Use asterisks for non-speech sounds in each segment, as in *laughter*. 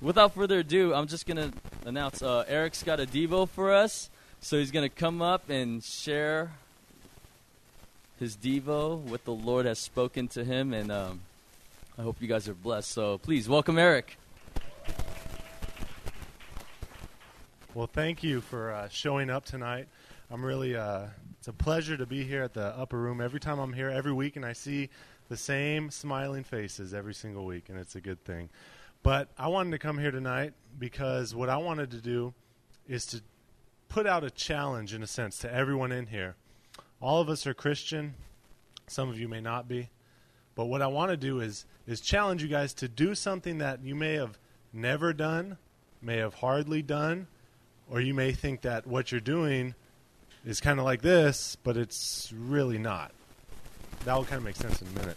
without further ado, I'm just going to announce uh, Eric's got a Devo for us. So he's going to come up and share his Devo, what the Lord has spoken to him. And um, I hope you guys are blessed. So please welcome Eric. Well, thank you for uh, showing up tonight. I'm really, uh, it's a pleasure to be here at the upper room. Every time I'm here, every week, and I see the same smiling faces every single week, and it's a good thing. But I wanted to come here tonight because what I wanted to do is to put out a challenge, in a sense, to everyone in here. All of us are Christian. Some of you may not be. But what I want to do is is challenge you guys to do something that you may have never done, may have hardly done, or you may think that what you're doing is kind of like this, but it's really not. That will kind of make sense in a minute.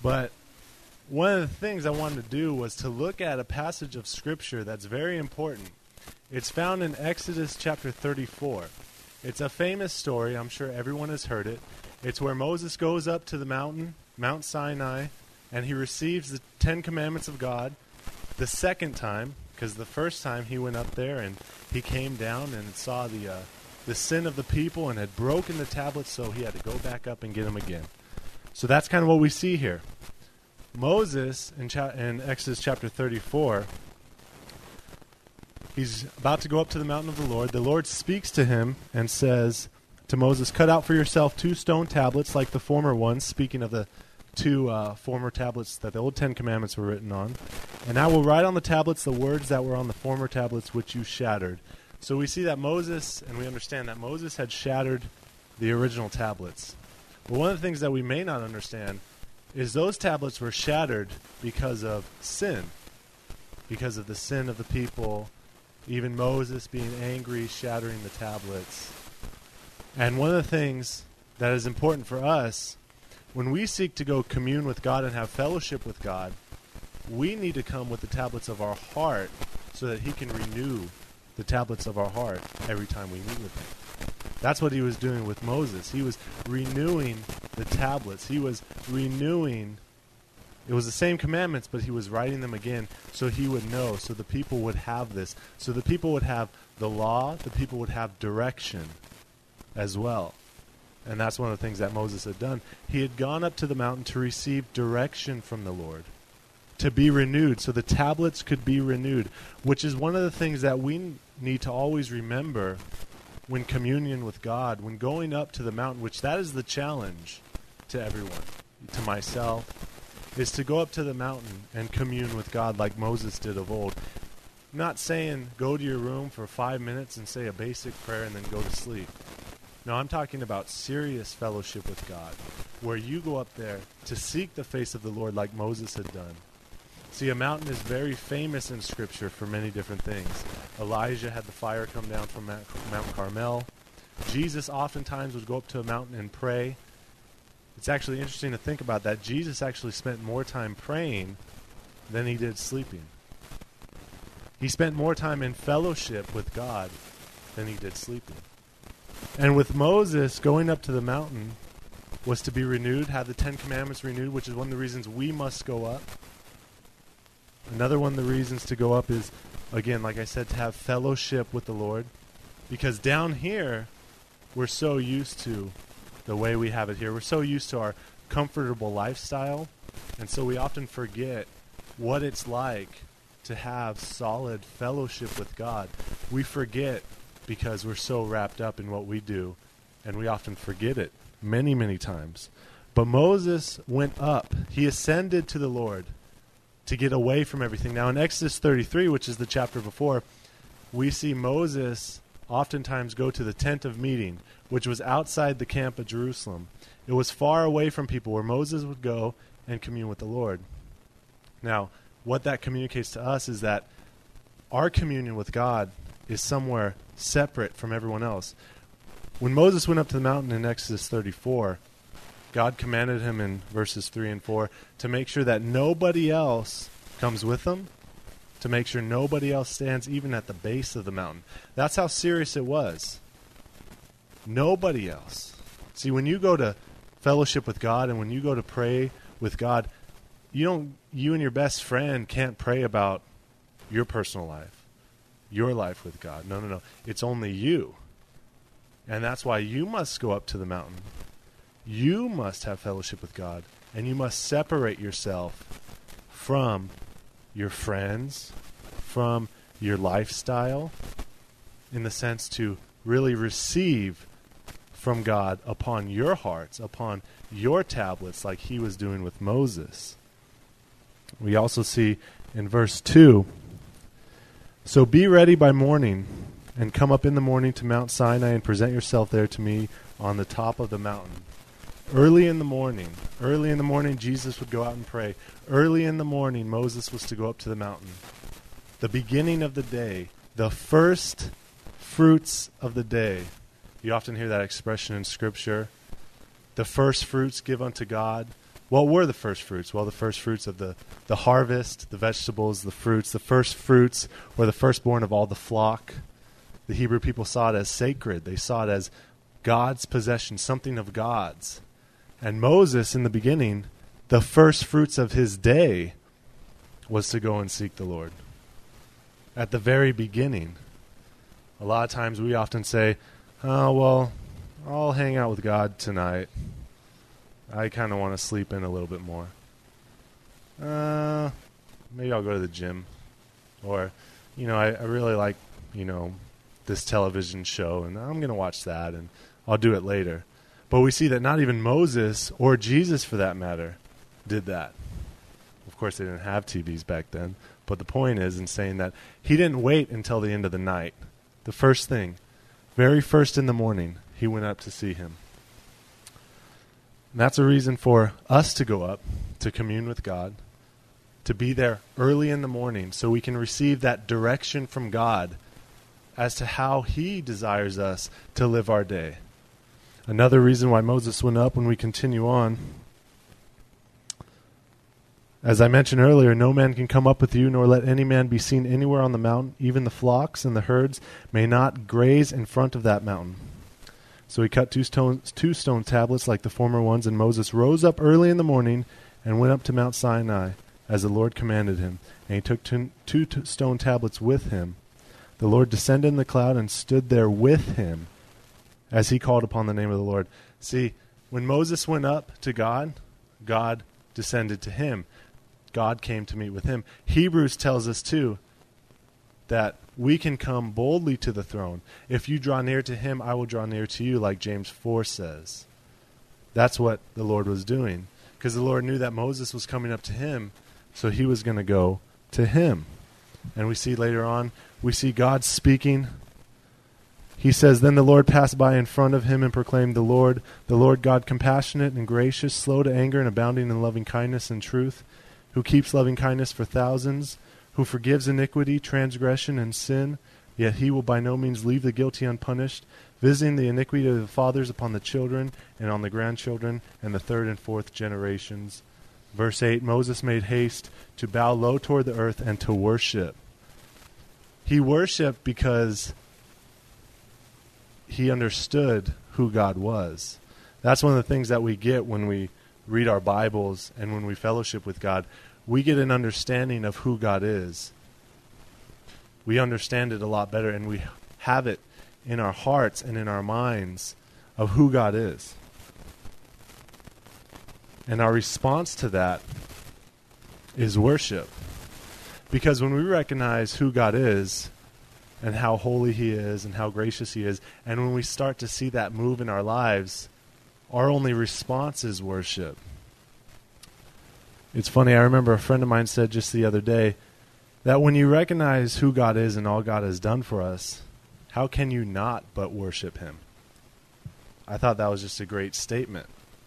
But one of the things I wanted to do was to look at a passage of Scripture that's very important. It's found in Exodus chapter 34. It's a famous story. I'm sure everyone has heard it. It's where Moses goes up to the mountain, Mount Sinai, and he receives the Ten Commandments of God the second time, because the first time he went up there and he came down and saw the uh, the sin of the people and had broken the tablets, so he had to go back up and get them again. So that's kind of what we see here. Moses in, cha- in Exodus chapter 34, he's about to go up to the mountain of the Lord. The Lord speaks to him and says to Moses, Cut out for yourself two stone tablets like the former ones, speaking of the two uh, former tablets that the old Ten Commandments were written on. And I will write on the tablets the words that were on the former tablets which you shattered. So we see that Moses, and we understand that Moses had shattered the original tablets. But one of the things that we may not understand is those tablets were shattered because of sin, because of the sin of the people, even Moses being angry, shattering the tablets. And one of the things that is important for us when we seek to go commune with God and have fellowship with God, we need to come with the tablets of our heart so that He can renew the tablets of our heart every time we meet with Him. That's what He was doing with Moses. He was renewing the tablets, He was renewing. It was the same commandments, but he was writing them again so he would know, so the people would have this. So the people would have the law, the people would have direction as well. And that's one of the things that Moses had done. He had gone up to the mountain to receive direction from the Lord, to be renewed, so the tablets could be renewed, which is one of the things that we need to always remember when communion with God, when going up to the mountain, which that is the challenge to everyone, to myself, is to go up to the mountain and commune with God like Moses did of old. Not saying go to your room for five minutes and say a basic prayer and then go to sleep. No, I'm talking about serious fellowship with God, where you go up there to seek the face of the Lord like Moses had done. See, a mountain is very famous in Scripture for many different things. Elijah had the fire come down from Mount Carmel. Jesus oftentimes would go up to a mountain and pray. It's actually interesting to think about that. Jesus actually spent more time praying than he did sleeping. He spent more time in fellowship with God than he did sleeping. And with Moses going up to the mountain was to be renewed, have the Ten Commandments renewed, which is one of the reasons we must go up. Another one of the reasons to go up is, again, like I said, to have fellowship with the Lord. Because down here, we're so used to the way we have it here. We're so used to our comfortable lifestyle. And so we often forget what it's like to have solid fellowship with God. We forget because we're so wrapped up in what we do, and we often forget it many, many times. But Moses went up, he ascended to the Lord to get away from everything. Now, in Exodus 33, which is the chapter before, we see Moses oftentimes go to the tent of meeting, which was outside the camp of Jerusalem. It was far away from people where Moses would go and commune with the Lord. Now, what that communicates to us is that our communion with God is somewhere separate from everyone else. When Moses went up to the mountain in Exodus 34, God commanded him in verses 3 and 4 to make sure that nobody else comes with him, to make sure nobody else stands even at the base of the mountain. That's how serious it was. Nobody else. See, when you go to fellowship with God and when you go to pray with God, you don't you and your best friend can't pray about your personal life, your life with God. No, no, no. It's only you. And that's why you must go up to the mountain. You must have fellowship with God. And you must separate yourself from your friends, from your lifestyle, in the sense to really receive from God upon your hearts, upon your tablets, like he was doing with Moses. We also see in verse 2 So be ready by morning, and come up in the morning to Mount Sinai, and present yourself there to me on the top of the mountain. Early in the morning, early in the morning, Jesus would go out and pray. Early in the morning, Moses was to go up to the mountain. The beginning of the day, the first fruits of the day. You often hear that expression in Scripture. The first fruits give unto God. What were the first fruits? Well, the first fruits of the, the harvest, the vegetables, the fruits. The first fruits were the firstborn of all the flock. The Hebrew people saw it as sacred, they saw it as God's possession, something of God's. And Moses, in the beginning, the first fruits of his day was to go and seek the Lord. At the very beginning. A lot of times we often say, oh, well, I'll hang out with God tonight. I kind of want to sleep in a little bit more. Uh, maybe I'll go to the gym. Or, you know, I, I really like, you know, this television show, and I'm going to watch that, and I'll do it later. But we see that not even Moses, or Jesus for that matter, did that. Of course, they didn't have TVs back then. But the point is in saying that he didn't wait until the end of the night. The first thing, very first in the morning, he went up to see him. And that's a reason for us to go up to commune with God, to be there early in the morning so we can receive that direction from God as to how he desires us to live our day. Another reason why Moses went up when we continue on. As I mentioned earlier, no man can come up with you, nor let any man be seen anywhere on the mountain. Even the flocks and the herds may not graze in front of that mountain. So he cut two stone, two stone tablets like the former ones, and Moses rose up early in the morning and went up to Mount Sinai, as the Lord commanded him. And he took two, two stone tablets with him. The Lord descended in the cloud and stood there with him as he called upon the name of the Lord. See, when Moses went up to God, God descended to him. God came to meet with him. Hebrews tells us, too, that we can come boldly to the throne. If you draw near to him, I will draw near to you, like James 4 says. That's what the Lord was doing. Because the Lord knew that Moses was coming up to him, so he was going to go to him. And we see later on, we see God speaking. He says, Then the Lord passed by in front of him and proclaimed, The Lord, the Lord God, compassionate and gracious, slow to anger and abounding in loving kindness and truth, who keeps loving kindness for thousands who forgives iniquity, transgression, and sin, yet he will by no means leave the guilty unpunished, visiting the iniquity of the fathers upon the children and on the grandchildren and the third and fourth generations. Verse 8 Moses made haste to bow low toward the earth and to worship. He worshiped because he understood who God was. That's one of the things that we get when we read our Bibles and when we fellowship with God we get an understanding of who God is. We understand it a lot better, and we have it in our hearts and in our minds of who God is. And our response to that is worship. Because when we recognize who God is and how holy He is and how gracious He is, and when we start to see that move in our lives, our only response is worship. It's funny, I remember a friend of mine said just the other day that when you recognize who God is and all God has done for us, how can you not but worship Him? I thought that was just a great statement.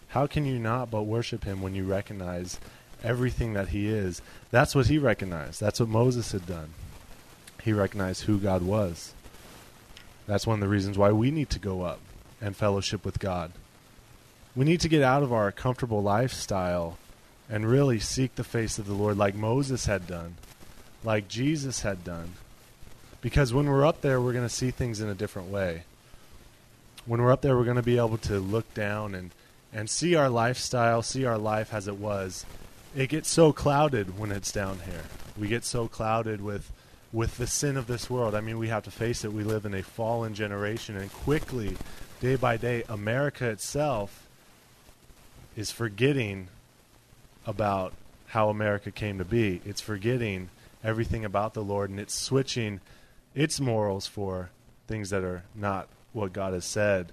How can you not but worship Him when you recognize everything that He is? That's what He recognized. That's what Moses had done. He recognized who God was. That's one of the reasons why we need to go up and fellowship with God. We need to get out of our comfortable lifestyle and really seek the face of the Lord like Moses had done, like Jesus had done. Because when we're up there, we're going to see things in a different way. When we're up there, we're going to be able to look down and, and see our lifestyle, see our life as it was. It gets so clouded when it's down here. We get so clouded with with the sin of this world. I mean, we have to face it. We live in a fallen generation, and quickly, day by day, America itself is forgetting about how America came to be. It's forgetting everything about the Lord, and it's switching its morals for things that are not what God has said.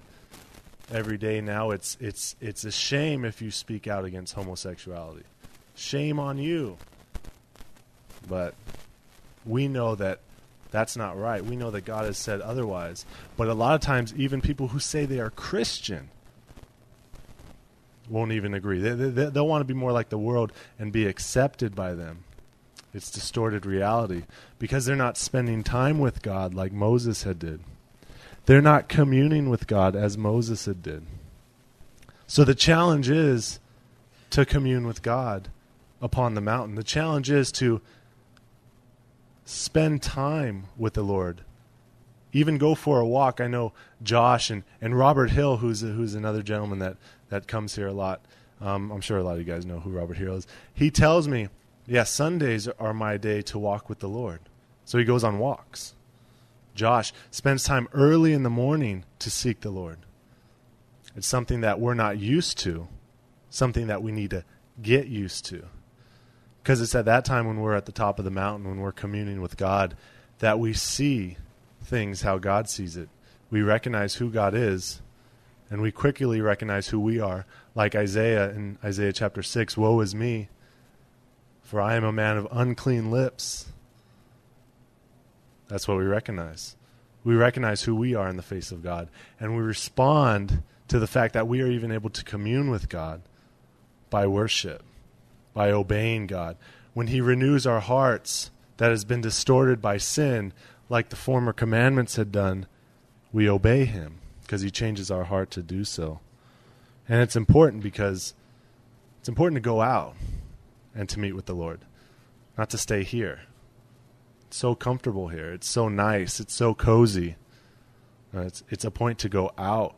Every day now, it's it's it's a shame if you speak out against homosexuality. Shame on you. But we know that that's not right. We know that God has said otherwise. But a lot of times, even people who say they are Christian won't even agree. They, they, they'll want to be more like the world and be accepted by them. It's distorted reality because they're not spending time with God like Moses had did. They're not communing with God as Moses had did. So the challenge is to commune with God upon the mountain. The challenge is to spend time with the Lord. Even go for a walk. I know Josh and, and Robert Hill, who's a, who's another gentleman that, that comes here a lot. Um, I'm sure a lot of you guys know who Robert Hill is. He tells me, yeah, Sundays are my day to walk with the Lord. So he goes on walks. Josh spends time early in the morning to seek the Lord. It's something that we're not used to, something that we need to get used to. Because it's at that time when we're at the top of the mountain, when we're communing with God, that we see things how God sees it. We recognize who God is, and we quickly recognize who we are. Like Isaiah in Isaiah chapter 6 Woe is me, for I am a man of unclean lips. That's what we recognize. We recognize who we are in the face of God, and we respond to the fact that we are even able to commune with God by worship by obeying God. When He renews our hearts that has been distorted by sin, like the former commandments had done, we obey Him because He changes our heart to do so. And it's important because it's important to go out and to meet with the Lord, not to stay here. It's so comfortable here. It's so nice. It's so cozy. Uh, it's it's a point to go out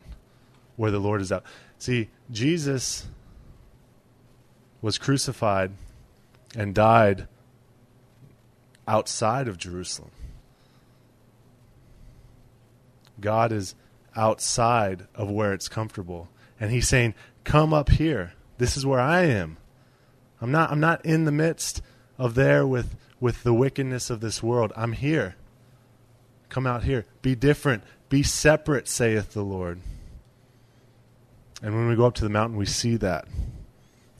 where the Lord is out. See, Jesus was crucified and died outside of Jerusalem. God is outside of where it's comfortable. And he's saying, "Come up here. This is where I am. I'm not I'm not in the midst of there with with the wickedness of this world. I'm here. Come out here. Be different. Be separate, saith the Lord." And when we go up to the mountain, we see that.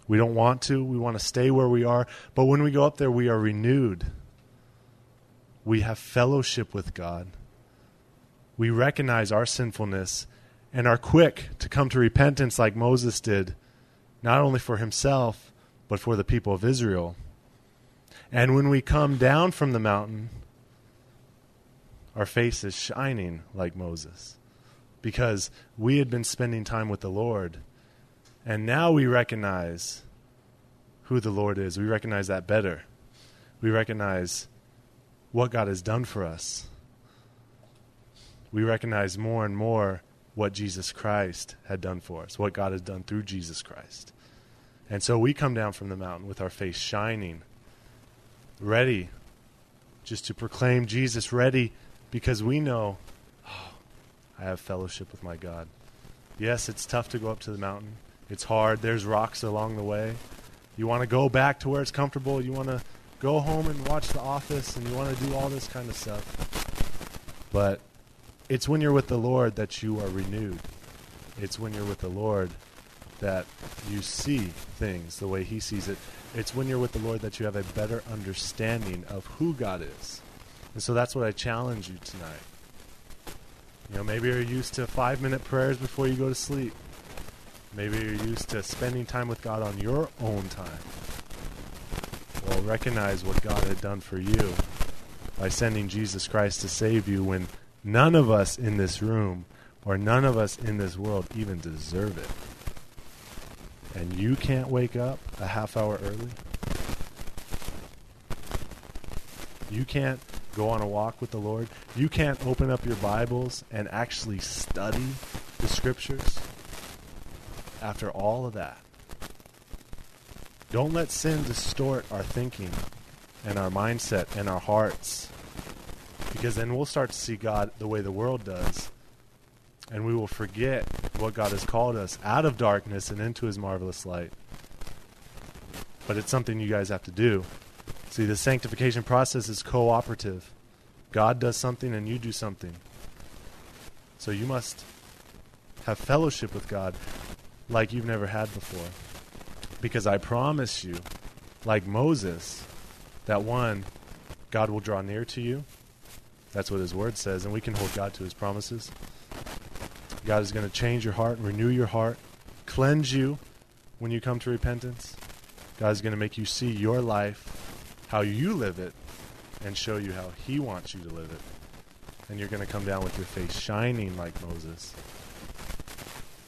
We don't want to. We want to stay where we are. But when we go up there, we are renewed. We have fellowship with God. We recognize our sinfulness and are quick to come to repentance like Moses did, not only for himself, but for the people of Israel. And when we come down from the mountain, our face is shining like Moses because we had been spending time with the Lord and now we recognize who the Lord is. We recognize that better. We recognize what God has done for us. We recognize more and more what Jesus Christ had done for us, what God has done through Jesus Christ. And so we come down from the mountain with our face shining, ready just to proclaim Jesus, ready because we know, oh, I have fellowship with my God. Yes, it's tough to go up to the mountain. It's hard. There's rocks along the way. You want to go back to where it's comfortable. You want to go home and watch The Office, and you want to do all this kind of stuff. But it's when you're with the Lord that you are renewed. It's when you're with the Lord that you see things the way He sees it. It's when you're with the Lord that you have a better understanding of who God is. And so that's what I challenge you tonight. You know, maybe you're used to five minute prayers before you go to sleep. Maybe you're used to spending time with God on your own time. Well, recognize what God had done for you by sending Jesus Christ to save you when none of us in this room or none of us in this world even deserve it. And you can't wake up a half hour early. You can't go on a walk with the Lord. You can't open up your Bibles and actually study the scriptures after all of that. Don't let sin distort our thinking and our mindset and our hearts Because then we'll start to see God the way the world does. And we will forget what God has called us out of darkness and into his marvelous light. But it's something you guys have to do. See, the sanctification process is cooperative. God does something and you do something. So you must have fellowship with God like you've never had before. Because I promise you, like Moses, that one, God will draw near to you. That's what his word says, and we can hold God to his promises. God is going to change your heart, renew your heart, cleanse you when you come to repentance. God is going to make you see your life, how you live it, and show you how he wants you to live it. And you're going to come down with your face shining like Moses.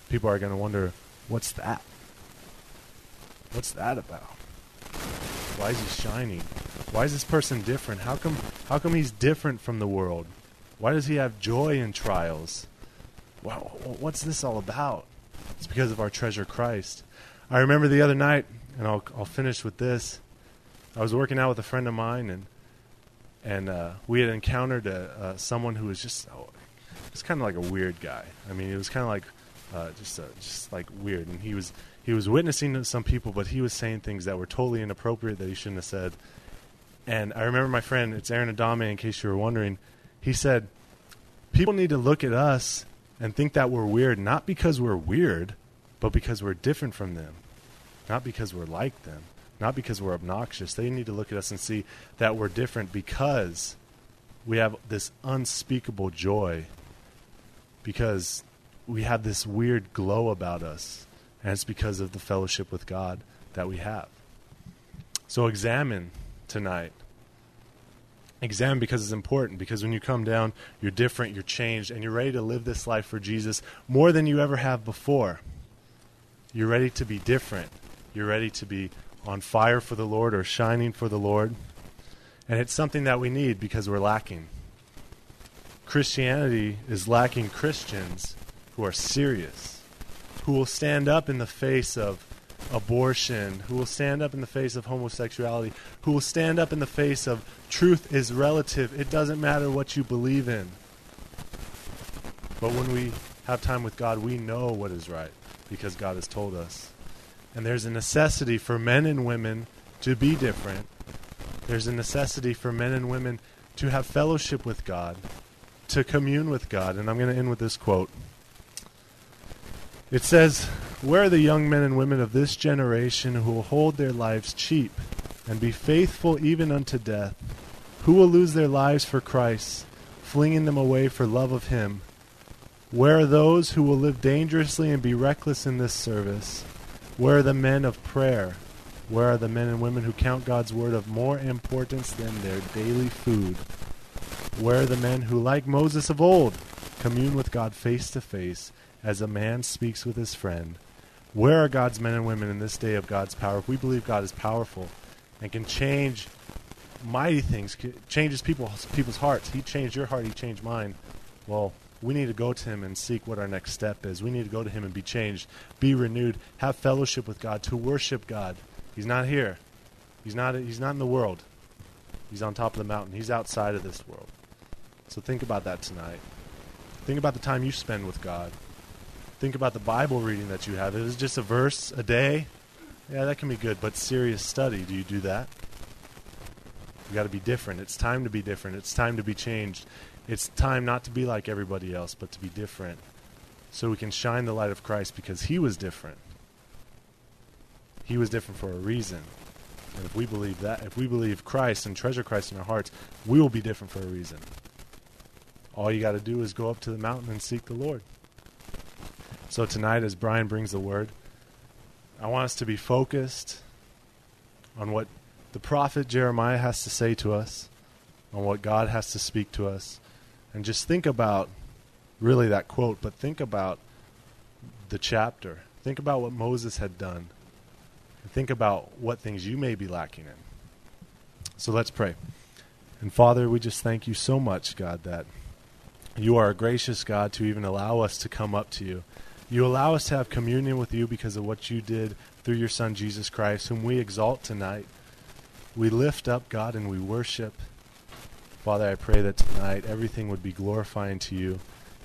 People are going to wonder, what's that? What's that about? Why is he shining? Why is this person different? How come how come he's different from the world? Why does he have joy in trials? What's this all about? It's because of our treasure Christ. I remember the other night, and I'll I'll finish with this. I was working out with a friend of mine, and and uh, we had encountered a, uh, someone who was just oh, it's kind of like a weird guy. I mean, it was kind of like uh, just uh, just like weird, and he was he was witnessing some people, but he was saying things that were totally inappropriate that he shouldn't have said. And I remember my friend, it's Aaron Adame, in case you were wondering, he said, People need to look at us and think that we're weird, not because we're weird, but because we're different from them. Not because we're like them, not because we're obnoxious. They need to look at us and see that we're different because we have this unspeakable joy, because we have this weird glow about us and it's because of the fellowship with God that we have. So examine tonight. Examine because it's important. Because when you come down, you're different, you're changed, and you're ready to live this life for Jesus more than you ever have before. You're ready to be different. You're ready to be on fire for the Lord or shining for the Lord. And it's something that we need because we're lacking. Christianity is lacking Christians who are serious who will stand up in the face of abortion, who will stand up in the face of homosexuality, who will stand up in the face of truth is relative. It doesn't matter what you believe in. But when we have time with God, we know what is right because God has told us. And there's a necessity for men and women to be different. There's a necessity for men and women to have fellowship with God, to commune with God. And I'm going to end with this quote. It says, Where are the young men and women of this generation who will hold their lives cheap and be faithful even unto death? Who will lose their lives for Christ, flinging them away for love of Him? Where are those who will live dangerously and be reckless in this service? Where are the men of prayer? Where are the men and women who count God's word of more importance than their daily food? Where are the men who, like Moses of old, commune with God face to face as a man speaks with his friend. Where are God's men and women in this day of God's power? If we believe God is powerful and can change mighty things, changes people's people's hearts. He changed your heart. He changed mine. Well, we need to go to Him and seek what our next step is. We need to go to Him and be changed, be renewed, have fellowship with God, to worship God. He's not here. He's not. He's not in the world. He's on top of the mountain. He's outside of this world. So think about that tonight. Think about the time you spend with God. Think about the Bible reading that you have. It is just a verse a day. Yeah, that can be good, but serious study, do you do that? You got to be different. It's time to be different. It's time to be changed. It's time not to be like everybody else, but to be different. So we can shine the light of Christ because he was different. He was different for a reason. And if we believe that, if we believe Christ and treasure Christ in our hearts, we will be different for a reason. All you got to do is go up to the mountain and seek the Lord. So tonight, as Brian brings the word, I want us to be focused on what the prophet Jeremiah has to say to us, on what God has to speak to us, and just think about really that quote, but think about the chapter. Think about what Moses had done. And think about what things you may be lacking in. So let's pray. And Father, we just thank you so much, God, that you are a gracious God to even allow us to come up to you you allow us to have communion with you because of what you did through your Son, Jesus Christ, whom we exalt tonight. We lift up, God, and we worship. Father, I pray that tonight everything would be glorifying to you.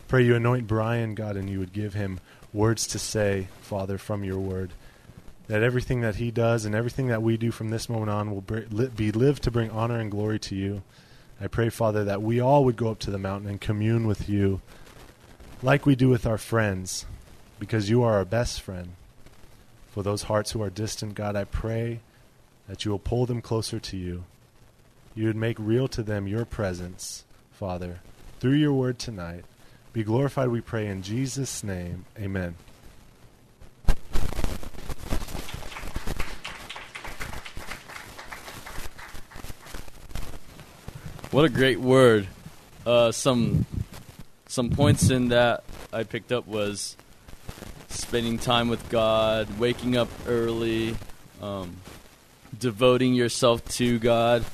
Pray you anoint Brian, God, and you would give him words to say, Father, from your word. That everything that he does and everything that we do from this moment on will be lived to bring honor and glory to you. I pray, Father, that we all would go up to the mountain and commune with you like we do with our friends, because you are our best friend. For those hearts who are distant, God, I pray that you will pull them closer to you. You would make real to them your presence, Father, through your word tonight. Be glorified, we pray, in Jesus' name. Amen. What a great word. Uh, some some points in that I picked up was spending time with God, waking up early, um, devoting yourself to God.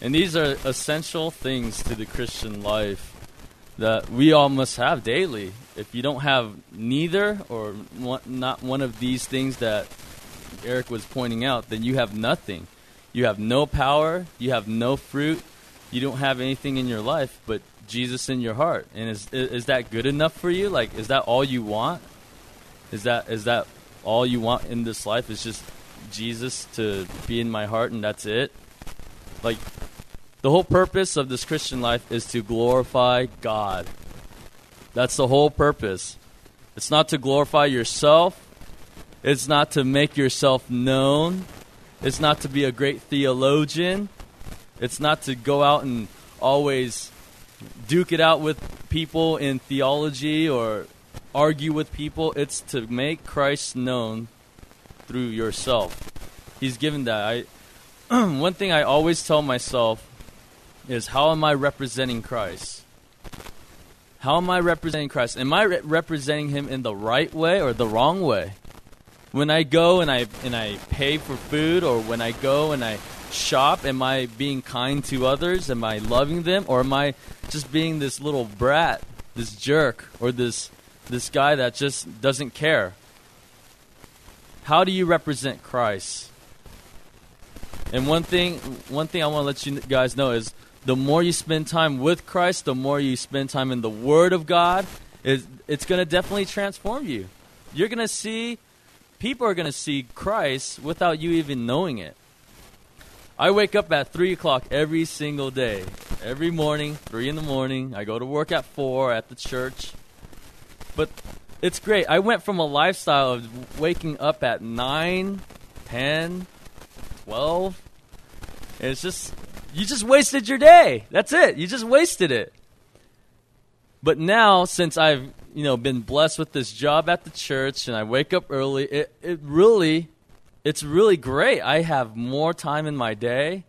And these are essential things to the Christian life that we all must have daily. If you don't have neither or one, not one of these things that Eric was pointing out, then you have nothing. You have no power, you have no fruit, you don't have anything in your life but Jesus in your heart. And is is that good enough for you? Like is that all you want? Is that is that all you want in this life is just Jesus to be in my heart and that's it? Like the whole purpose of this Christian life is to glorify God. That's the whole purpose. It's not to glorify yourself. It's not to make yourself known. It's not to be a great theologian. It's not to go out and always duke it out with people in theology or argue with people. It's to make Christ known through yourself. He's given that. I *clears throat* one thing I always tell myself is how am I representing Christ? How am I representing Christ? Am I re- representing him in the right way or the wrong way? When I go and I and I pay for food or when I go and I shop? Am I being kind to others? Am I loving them? Or am I just being this little brat, this jerk, or this this guy that just doesn't care? How do you represent Christ? And one thing one thing I want to let you guys know is the more you spend time with Christ, the more you spend time in the Word of God, is it's going to definitely transform you. You're going to see people are going to see Christ without you even knowing it. I wake up at 3 o'clock every single day. Every morning, 3 in the morning. I go to work at 4 at the church. But it's great. I went from a lifestyle of waking up at 9, 10, 12. And it's just, you just wasted your day. That's it. You just wasted it. But now, since I've, you know, been blessed with this job at the church and I wake up early, it, it really it's really great. I have more time in my day.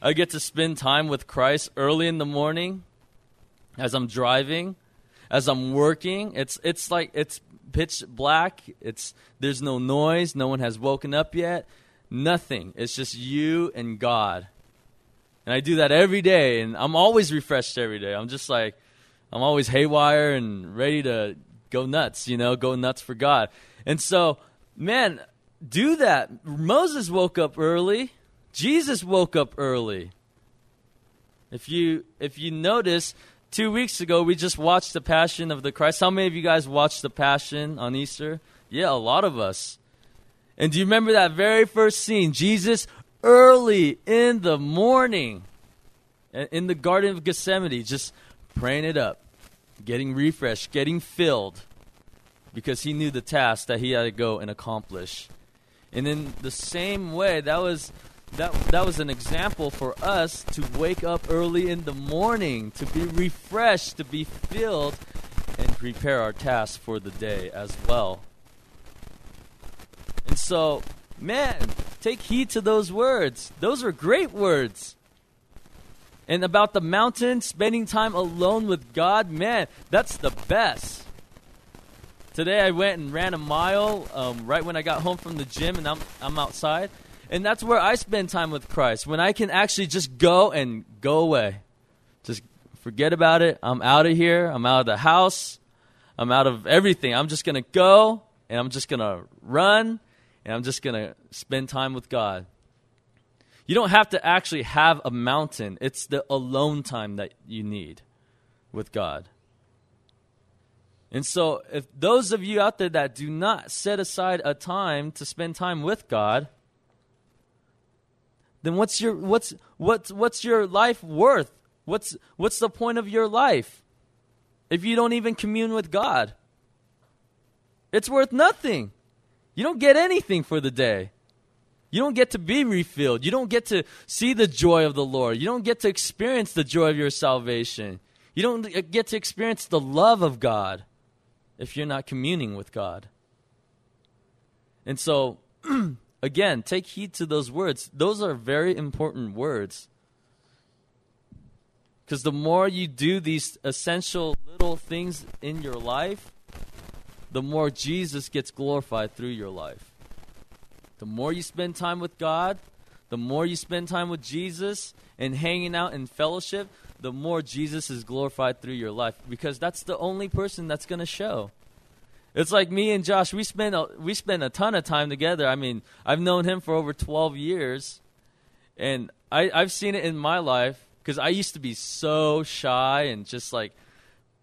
I get to spend time with Christ early in the morning as I'm driving, as I'm working. It's it's like it's pitch black. It's there's no noise, no one has woken up yet. Nothing. It's just you and God. And I do that every day and I'm always refreshed every day. I'm just like I'm always haywire and ready to go nuts, you know, go nuts for God. And so, man, do that. Moses woke up early. Jesus woke up early. If you if you notice, two weeks ago we just watched the Passion of the Christ. How many of you guys watched the Passion on Easter? Yeah, a lot of us. And do you remember that very first scene? Jesus early in the morning uh, in the Garden of Gethsemane, just praying it up, getting refreshed, getting filled, because he knew the task that he had to go and accomplish. And in the same way, that was that that was an example for us to wake up early in the morning, to be refreshed, to be filled, and prepare our tasks for the day as well. And so, man, take heed to those words. Those are great words. And about the mountain, spending time alone with God, man, that's the best. Today I went and ran a mile um, right when I got home from the gym, and I'm I'm outside, and that's where I spend time with Christ. When I can actually just go and go away, just forget about it. I'm out of here. I'm out of the house. I'm out of everything. I'm just gonna go and I'm just gonna run and I'm just gonna spend time with God. You don't have to actually have a mountain. It's the alone time that you need with God. And so, if those of you out there that do not set aside a time to spend time with God, then what's your what's what's what's your life worth? What's what's the point of your life if you don't even commune with God? It's worth nothing. You don't get anything for the day. You don't get to be refilled. You don't get to see the joy of the Lord. You don't get to experience the joy of your salvation. You don't get to experience the love of God if you're not communing with God. And so, *clears throat* again, take heed to those words. Those are very important words. Because the more you do these essential little things in your life, the more Jesus gets glorified through your life. The more you spend time with God, the more you spend time with Jesus and hanging out in fellowship, the more Jesus is glorified through your life because that's the only person that's going to show. It's like me and Josh. We spend a, we spend a ton of time together. I mean, I've known him for over 12 years, and I, I've seen it in my life because I used to be so shy and just like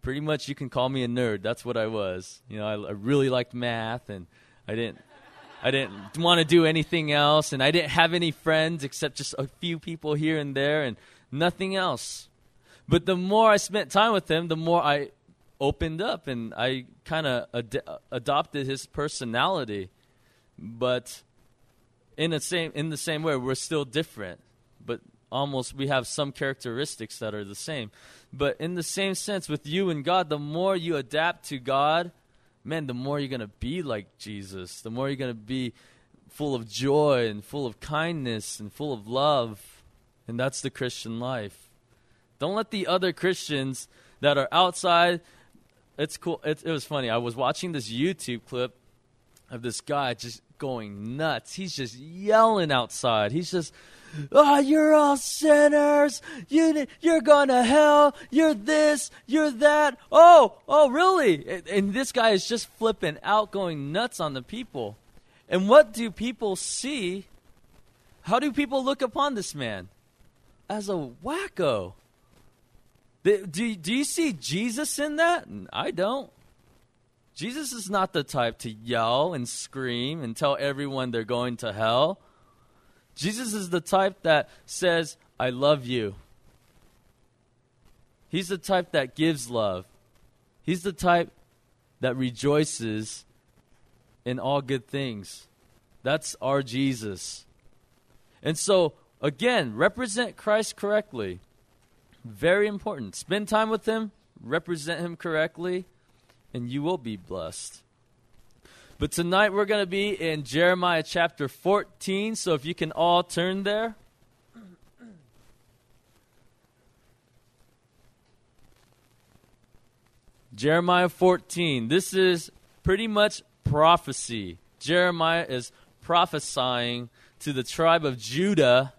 pretty much you can call me a nerd. That's what I was. You know, I, I really liked math, and I didn't I didn't want to do anything else, and I didn't have any friends except just a few people here and there, and nothing else. But the more I spent time with him, the more I opened up, and I kind of ad- adopted his personality. But in the same in the same way, we're still different, but almost we have some characteristics that are the same. But in the same sense, with you and God, the more you adapt to God man, the more you're going to be like Jesus, the more you're going to be full of joy and full of kindness and full of love. And that's the Christian life. Don't let the other Christians that are outside. It's cool. It, it was funny. I was watching this YouTube clip of this guy just going nuts. He's just yelling outside. He's just oh, you're all sinners. You, you're going to hell. You're this. You're that. Oh, oh, really? And, and this guy is just flipping out, going nuts on the people. And what do people see? How do people look upon this man? As a wacko. Do, do, you see Jesus in that? I don't. Jesus is not the type to yell and scream and tell everyone they're going to hell. Jesus is the type that says, I love you. He's the type that gives love. He's the type that rejoices in all good things. That's our Jesus. And so, again, represent Christ correctly. Very important. Spend time with Him, represent Him correctly, and you will be blessed. But tonight we're going to be in Jeremiah chapter 14. So if you can all turn there. Jeremiah 14. This is pretty much prophecy. Jeremiah is prophesying to the tribe of Judah.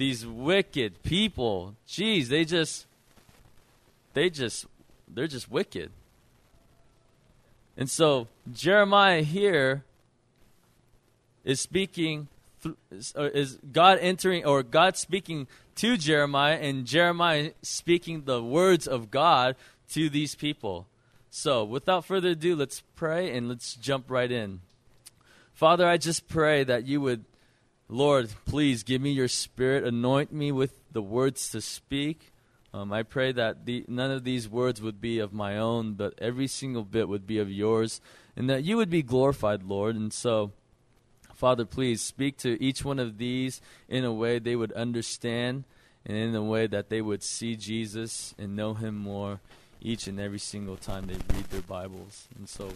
These wicked people. Jeez, they just, they just, they're just wicked. And so Jeremiah here is speaking is God entering or God speaking to Jeremiah and Jeremiah speaking the words of God to these people. So, without further ado, let's pray and let's jump right in. Father, I just pray that you would Lord, please give me your spirit, anoint me with the words to speak. Um, I pray that the, none of these words would be of my own, but every single bit would be of yours, and that you would be glorified, Lord. And so, Father, please speak to each one of these in a way they would understand and in a way that they would see Jesus and know him more each and every single time they read their Bibles. And so,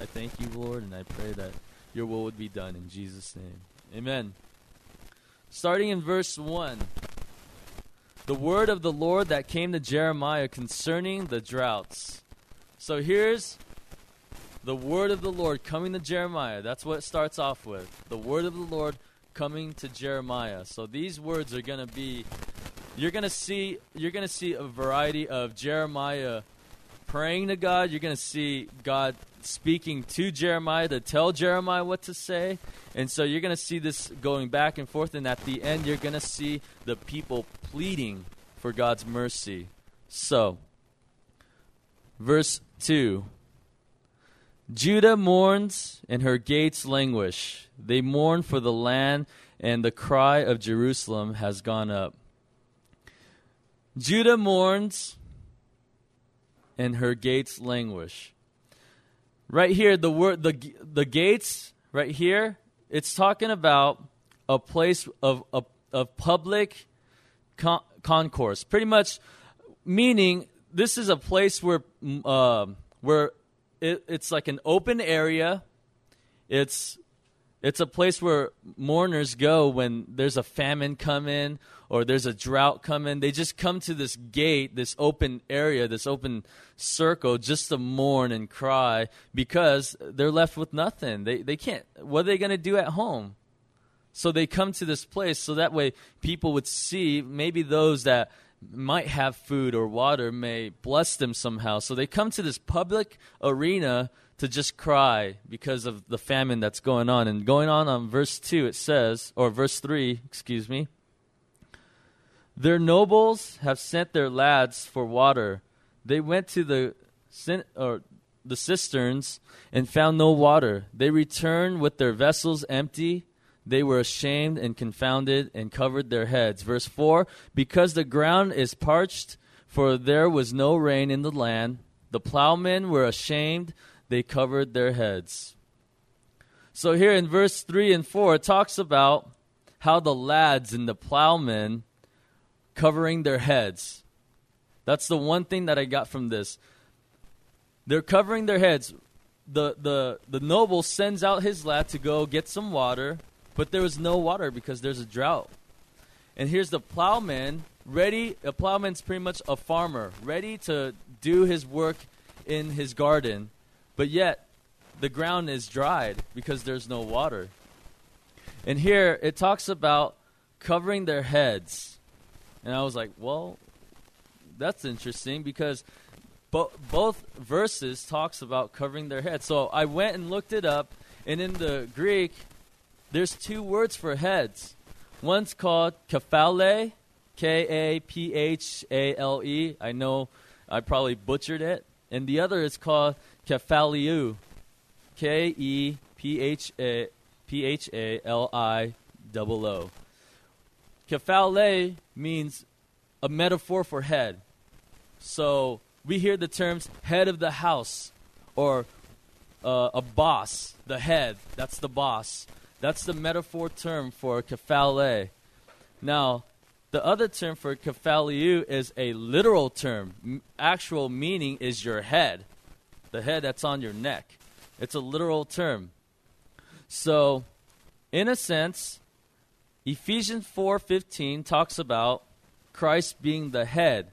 I thank you, Lord, and I pray that your will would be done in Jesus' name. Amen. Starting in verse 1 the word of the Lord that came to Jeremiah concerning the droughts. So here's the word of the Lord coming to Jeremiah. That's what it starts off with. The word of the Lord coming to Jeremiah. So these words are going to be you're going to see you're going to see a variety of Jeremiah praying to God. You're going to see God speaking to Jeremiah to tell Jeremiah what to say. And so you're going to see this going back and forth. And at the end, you're going to see the people pleading for God's mercy. So, verse 2 Judah mourns and her gates languish. They mourn for the land, and the cry of Jerusalem has gone up. Judah mourns and her gates languish. Right here, the word the the gates right here, it's talking about a place of of, of public con- concourse. Pretty much, meaning this is a place where uh, where it, it's like an open area. It's it's a place where mourners go when there's a famine coming or there's a drought coming. They just come to this gate, this open area, this open circle just to mourn and cry because they're left with nothing. They they can't what are they going to do at home? So they come to this place so that way people would see maybe those that might have food or water may bless them somehow. So they come to this public arena to just cry because of the famine that's going on. And going on on verse 2, it says, or verse 3, excuse me, their nobles have sent their lads for water. They went to the or the cisterns and found no water. They returned with their vessels empty they were ashamed and confounded and covered their heads. Verse 4 Because the ground is parched, for there was no rain in the land, the plowmen were ashamed, they covered their heads. So here in verse 3 and 4, it talks about how the lads and the plowmen covering their heads. That's the one thing that I got from this. They're covering their heads. The, the, the noble sends out his lad to go get some water but there was no water because there's a drought. And here's the plowman ready. A plowman's pretty much a farmer, ready to do his work in his garden, but yet the ground is dried because there's no water. And here it talks about covering their heads. And I was like, well, that's interesting because bo- both verses talks about covering their heads. So I went and looked it up, and in the Greek, there's two words for heads. One's called kephale, K A P H A L E. I know I probably butchered it. And the other is called kephaliu, K E P H A P H A L I double O. Kephale means a metaphor for head. So we hear the terms head of the house or uh, a boss, the head, that's the boss. That's the metaphor term for kephale. Now, the other term for kephaliu is a literal term. M- actual meaning is your head, the head that's on your neck. It's a literal term. So, in a sense, Ephesians 4:15 talks about Christ being the head.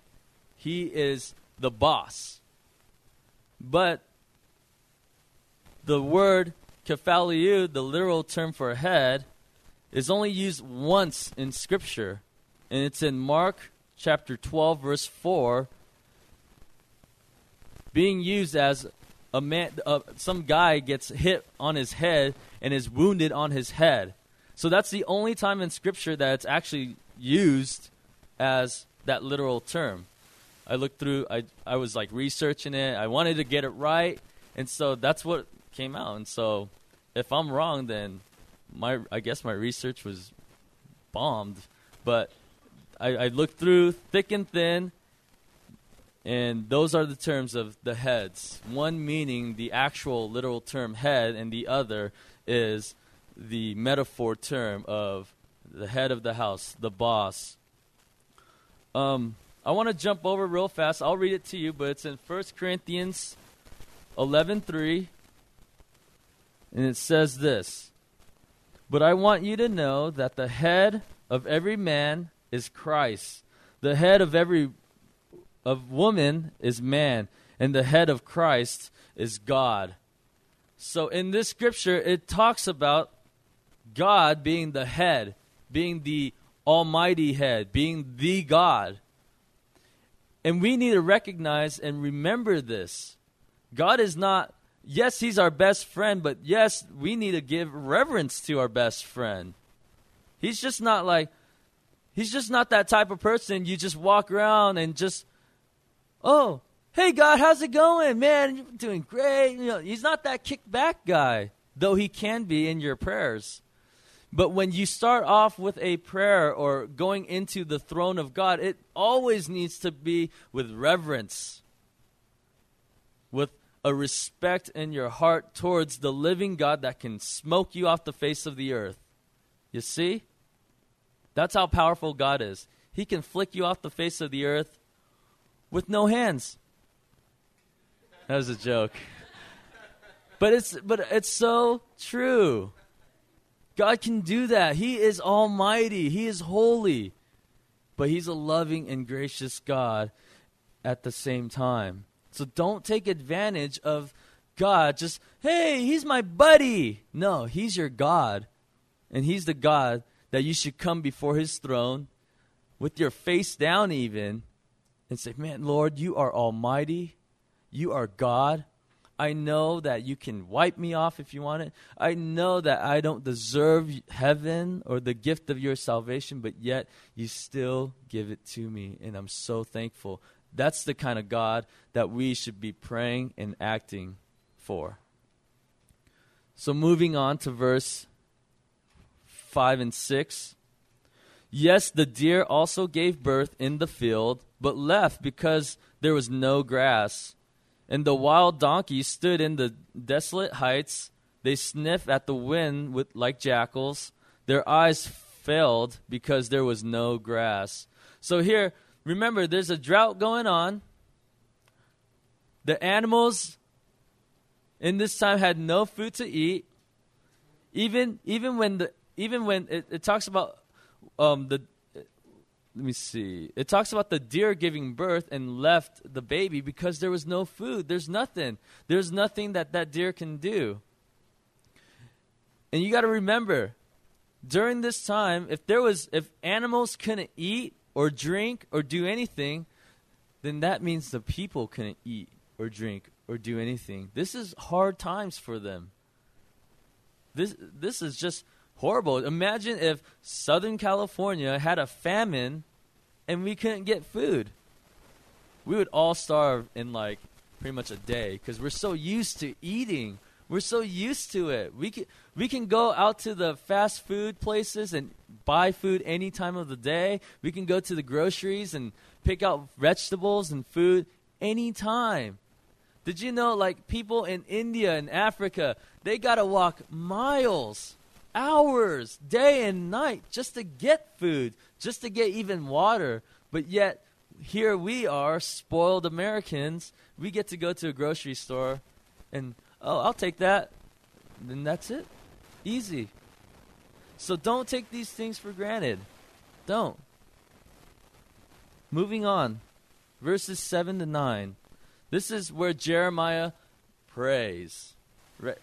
He is the boss. But the word kephaliu, the literal term for head, is only used once in Scripture, and it's in Mark chapter 12, verse 4, being used as a man, uh, some guy gets hit on his head and is wounded on his head. So that's the only time in Scripture that it's actually used as that literal term. I looked through, I, I was like researching it. I wanted to get it right. And so that's what came out. And so if I'm wrong, then my I guess my research was bombed. But I, I looked through thick and thin, and those are the terms of the heads. One meaning the actual literal term head, and the other is the metaphor term of the head of the house, the boss. Um, I want to jump over real fast. I'll read it to you, but it's in 1 Corinthians 11:3 and it says this But I want you to know that the head of every man is Christ, the head of every of woman is man, and the head of Christ is God. So in this scripture, it talks about God being the head, being the almighty head, being the God. And we need to recognize and remember this. God is not, yes, He's our best friend, but yes, we need to give reverence to our best friend. He's just not like, He's just not that type of person you just walk around and just, oh, hey God, how's it going? Man, you're doing great. You know, he's not that kickback guy, though he can be in your prayers. But when you start off with a prayer or going into the throne of God, it always needs to be with reverence, with a respect in your heart towards the living God that can smoke you off the face of the earth. You see? That's how powerful God is. He can flick you off the face of the earth with no hands. That was a joke. But it's but it's so true. God can do that. He is almighty. He is holy. But he's a loving and gracious God at the same time. So don't take advantage of God just, "Hey, he's my buddy." No, he's your God. And he's the God that you should come before his throne with your face down, even, and say, Man, Lord, you are almighty. You are God. I know that you can wipe me off if you want it. I know that I don't deserve heaven or the gift of your salvation, but yet you still give it to me, and I'm so thankful. That's the kind of God that we should be praying and acting for. So, moving on to verse 5 and 6. Yes, the deer also gave birth in the field, but left because there was no grass. And the wild donkeys stood in the desolate heights. They sniffed at the wind with, like jackals. Their eyes failed because there was no grass. So here, remember, there's a drought going on. The animals in this time had no food to eat. Even even when the even when it, it talks about um, the let me see. It talks about the deer giving birth and left the baby because there was no food. There's nothing. There's nothing that that deer can do. And you got to remember, during this time, if there was if animals couldn't eat or drink or do anything, then that means the people couldn't eat or drink or do anything. This is hard times for them. This this is just horrible. Imagine if Southern California had a famine and we couldn't get food. We would all starve in like pretty much a day because we're so used to eating. We're so used to it. We can we can go out to the fast food places and buy food any time of the day. We can go to the groceries and pick out vegetables and food any time. Did you know like people in India and Africa, they got to walk miles hours, day and night, just to get food, just to get even water. But yet, here we are, spoiled Americans. We get to go to a grocery store and, oh, I'll take that. Then that's it. Easy. So don't take these things for granted. Don't. Moving on. Verses 7 to 9. This is where Jeremiah prays. Right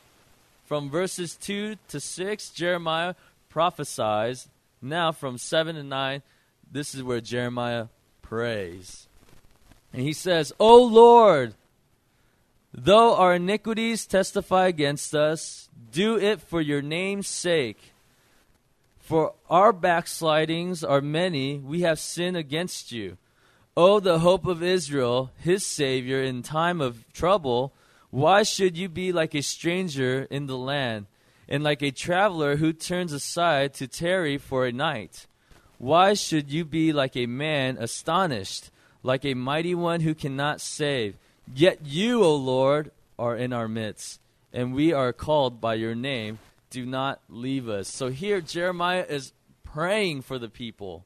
from verses 2 to 6, Jeremiah prophesies. Now, from 7 to 9, this is where Jeremiah prays. And he says, O Lord, though our iniquities testify against us, do it for your name's sake. For our backslidings are many, we have sinned against you. O the hope of Israel, his Savior, in time of trouble, why should you be like a stranger in the land, and like a traveler who turns aside to tarry for a night? Why should you be like a man astonished, like a mighty one who cannot save? Yet you, O Lord, are in our midst, and we are called by your name. Do not leave us. So here, Jeremiah is praying for the people.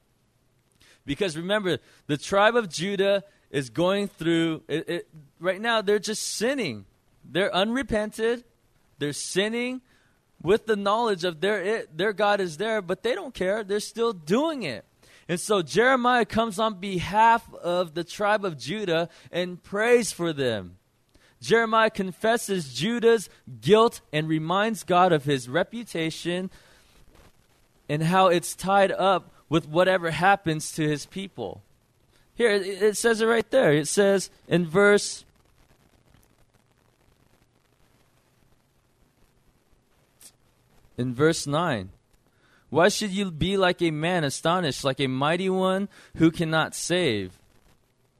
Because remember, the tribe of Judah is going through, it, it, right now, they're just sinning. They're unrepented. They're sinning with the knowledge of their it, their God is there, but they don't care. They're still doing it. And so Jeremiah comes on behalf of the tribe of Judah and prays for them. Jeremiah confesses Judah's guilt and reminds God of his reputation and how it's tied up with whatever happens to his people. Here, it, it says it right there. It says in verse. In verse 9. Why should you be like a man astonished, like a mighty one who cannot save?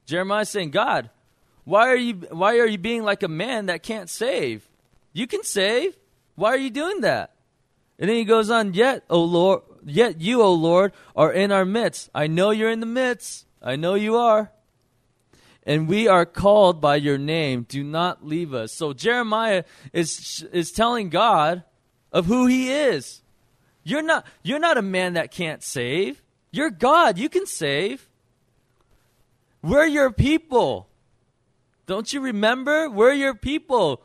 Jeremiah saying, God, why are you why are you being like a man that can't save? You can save. Why are you doing that? And then he goes on, yet, O Lord, yet you, O Lord, are in our midst. I know you're in the midst. I know you are. And we are called by your name. Do not leave us. So Jeremiah is is telling God of who he is. You're not you're not a man that can't save. You're God. You can save. We're your people. Don't you remember? We're your people.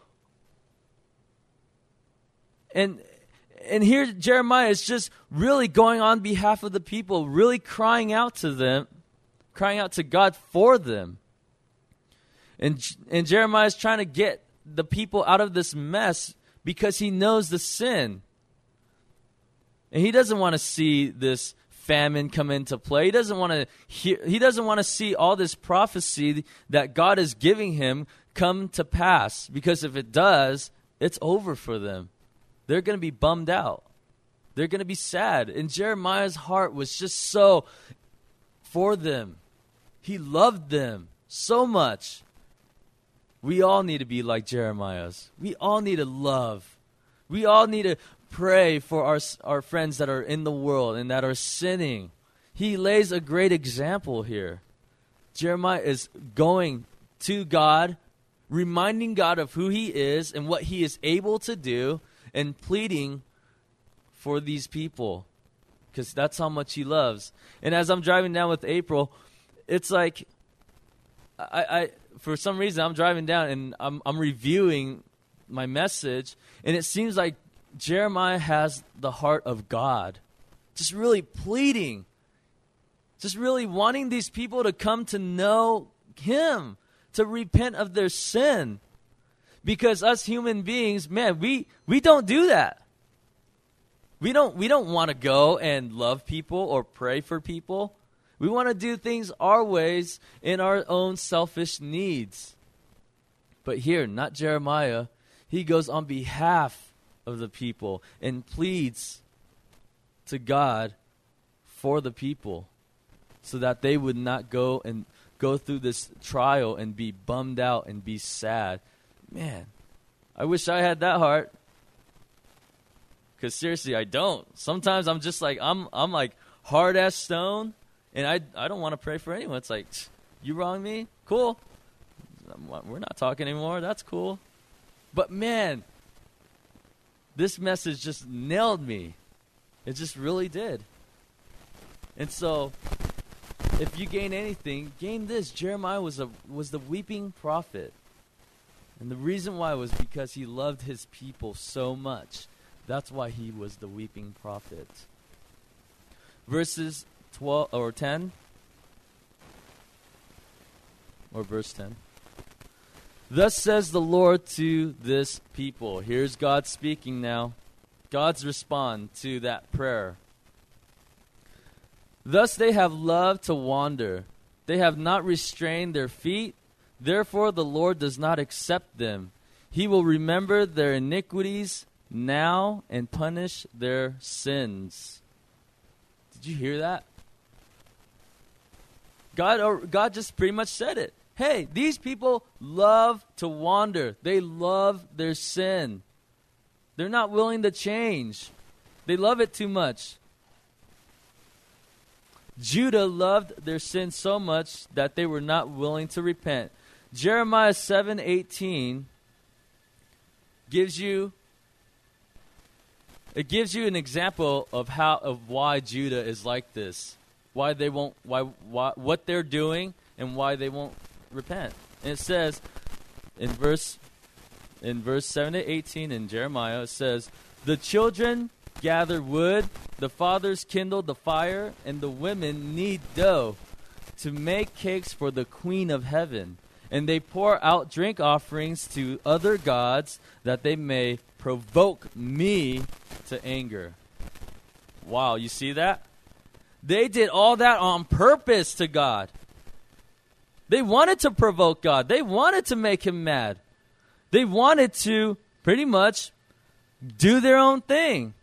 And and here Jeremiah is just really going on behalf of the people, really crying out to them, crying out to God for them. And and Jeremiah is trying to get the people out of this mess because he knows the sin. And he doesn't want to see this famine come into play. He doesn't want to hear, he doesn't want to see all this prophecy that God is giving him come to pass because if it does, it's over for them. They're going to be bummed out. They're going to be sad. And Jeremiah's heart was just so for them. He loved them so much. We all need to be like Jeremiah's. We all need to love. We all need to pray for our, our friends that are in the world and that are sinning. He lays a great example here. Jeremiah is going to God, reminding God of who he is and what he is able to do, and pleading for these people because that's how much he loves. And as I'm driving down with April, it's like I, I for some reason I'm driving down and I'm I'm reviewing my message, and it seems like Jeremiah has the heart of God, just really pleading, just really wanting these people to come to know Him, to repent of their sin. Because us human beings, man, we, we don't do that. We don't, we don't want to go and love people or pray for people. We want to do things our ways in our own selfish needs. But here, not Jeremiah, he goes on behalf of the people and pleads to God for the people so that they would not go and go through this trial and be bummed out and be sad. Man, I wish I had that heart. Cuz seriously, I don't. Sometimes I'm just like I'm I'm like hard as stone and I I don't want to pray for anyone. It's like you wrong me? Cool. We're not talking anymore. That's cool. But man, this message just nailed me. It just really did. And so, if you gain anything, gain this. Jeremiah was a was the weeping prophet. And the reason why was because he loved his people so much. That's why he was the weeping prophet. Verses 12 or 10 or verse 10. Thus says the Lord to this people. Here's God speaking now. God's respond to that prayer. Thus they have loved to wander. They have not restrained their feet. Therefore the Lord does not accept them. He will remember their iniquities now and punish their sins. Did you hear that? God, God just pretty much said it hey, these people love to wander, they love their sin. They're not willing to change, they love it too much. Judah loved their sin so much that they were not willing to repent. Jeremiah 7:18 gives you it gives you an example of how of why Judah is like this. Why they won't why, why what they're doing and why they won't repent. And it says in verse in verse 7 to 18 in Jeremiah it says, "The children gather wood, the fathers kindle the fire, and the women knead dough to make cakes for the queen of heaven." And they pour out drink offerings to other gods that they may provoke me to anger. Wow, you see that? They did all that on purpose to God. They wanted to provoke God. They wanted to make him mad. They wanted to pretty much do their own thing.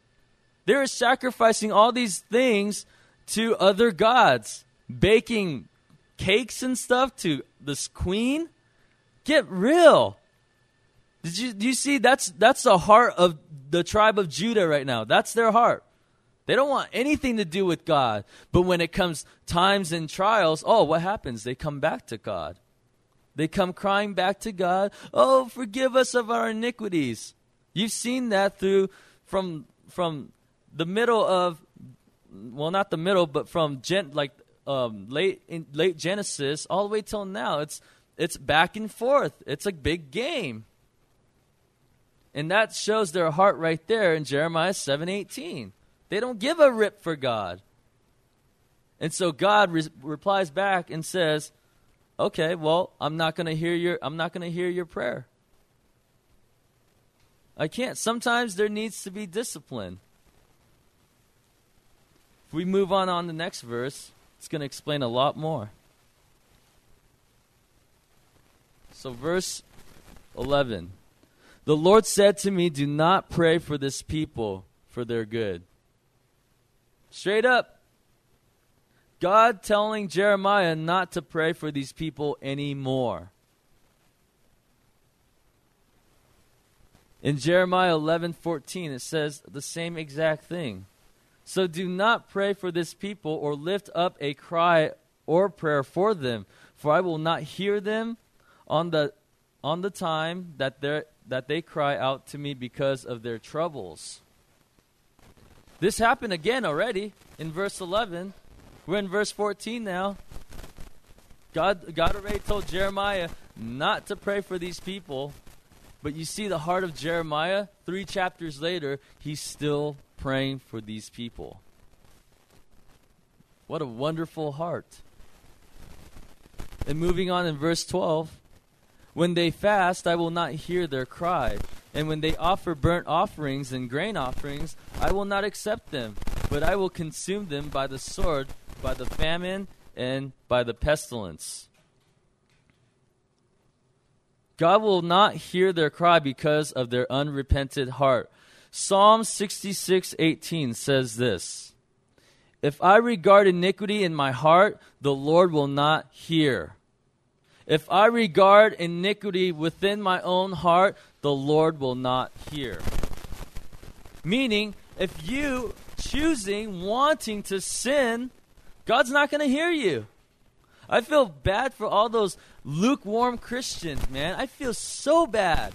They were sacrificing all these things to other gods, baking cakes and stuff to this queen. Get real. Did you do you see that's that's the heart of the tribe of Judah right now. That's their heart. They don't want anything to do with God. But when it comes times and trials, oh, what happens? They come back to God. They come crying back to God, "Oh, forgive us of our iniquities." You've seen that through from from the middle of well, not the middle, but from gen, like um, late in, late Genesis all the way till now. It's it's back and forth. It's a big game. And that shows their heart right there in Jeremiah 7:18. They don't give a rip for God. And so God re- replies back and says, "Okay, well, I'm not going to hear your I'm not going to hear your prayer. I can't. Sometimes there needs to be discipline. If we move on on the next verse, it's going to explain a lot more. So verse 11. The Lord said to me, Do not pray for this people for their good. Straight up. God telling Jeremiah not to pray for these people anymore. In Jeremiah 11:14 it says the same exact thing. So do not pray for this people or lift up a cry or prayer for them, for I will not hear them on the on the time that they that they cry out to me because of their troubles. This happened again already in verse 11. We're in verse 14 now. God, God already told Jeremiah not to pray for these people. But you see the heart of Jeremiah, three chapters later, he's still praying for these people. What a wonderful heart. And moving on in verse 12 When they fast, I will not hear their cry. And when they offer burnt offerings and grain offerings, I will not accept them, but I will consume them by the sword, by the famine, and by the pestilence. God will not hear their cry because of their unrepented heart. Psalm 66:18 says this: If I regard iniquity in my heart, the Lord will not hear. If I regard iniquity within my own heart, the Lord will not hear. Meaning, if you choosing, wanting to sin, God's not going to hear you. I feel bad for all those lukewarm Christians, man. I feel so bad.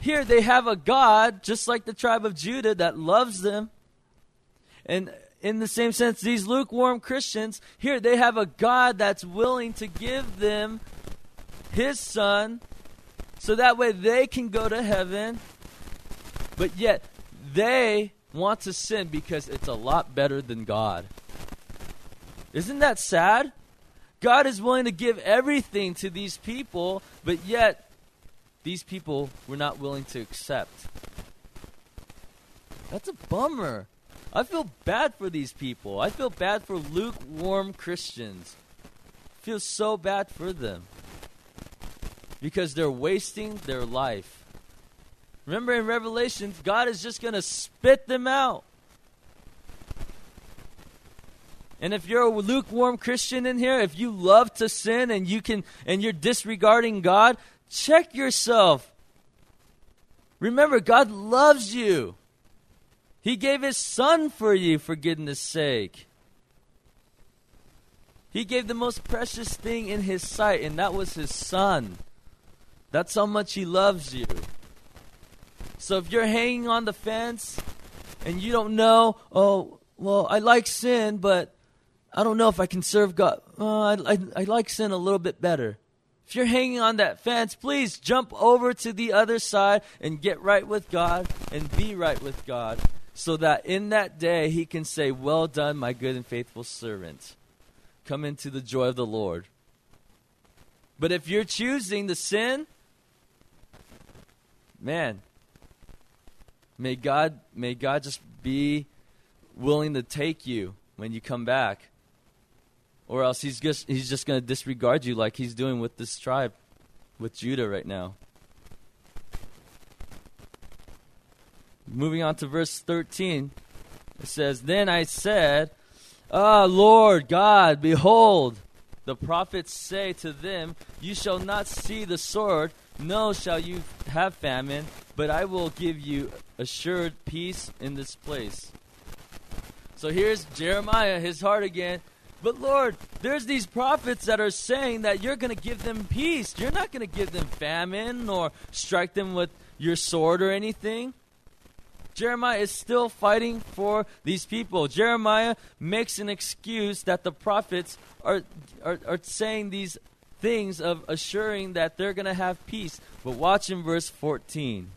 Here they have a God, just like the tribe of Judah, that loves them. And in the same sense, these lukewarm Christians, here they have a God that's willing to give them his son so that way they can go to heaven. But yet, they want to sin because it's a lot better than God. Isn't that sad? God is willing to give everything to these people, but yet these people were not willing to accept. That's a bummer. I feel bad for these people. I feel bad for lukewarm Christians. I feel so bad for them because they're wasting their life. Remember in Revelation, God is just going to spit them out. And if you're a lukewarm Christian in here, if you love to sin and you can and you're disregarding God, check yourself. Remember, God loves you. He gave his son for you for goodness sake. He gave the most precious thing in his sight, and that was his son. That's how much he loves you. So if you're hanging on the fence and you don't know, oh, well, I like sin, but I don't know if I can serve God. I, I, I like sin a little bit better. If you're hanging on that fence, please jump over to the other side and get right with God and be right with God so that in that day he can say, Well done, my good and faithful servant. Come into the joy of the Lord. But if you're choosing the sin, man, may God may God just be willing to take you when you come back or else he's just he's just going to disregard you like he's doing with this tribe with Judah right now. Moving on to verse 13. It says, Then I said, Ah, Lord God, behold, the prophets say to them, You shall not see the sword, no shall you have famine, but I will give you assured peace in this place. So here's Jeremiah, his heart again. But Lord, there's these prophets that are saying that you're going to give them peace. You're not going to give them famine or strike them with your sword or anything. Jeremiah is still fighting for these people. Jeremiah makes an excuse that the prophets are, are, are saying these things of assuring that they're going to have peace. But watch in verse 14.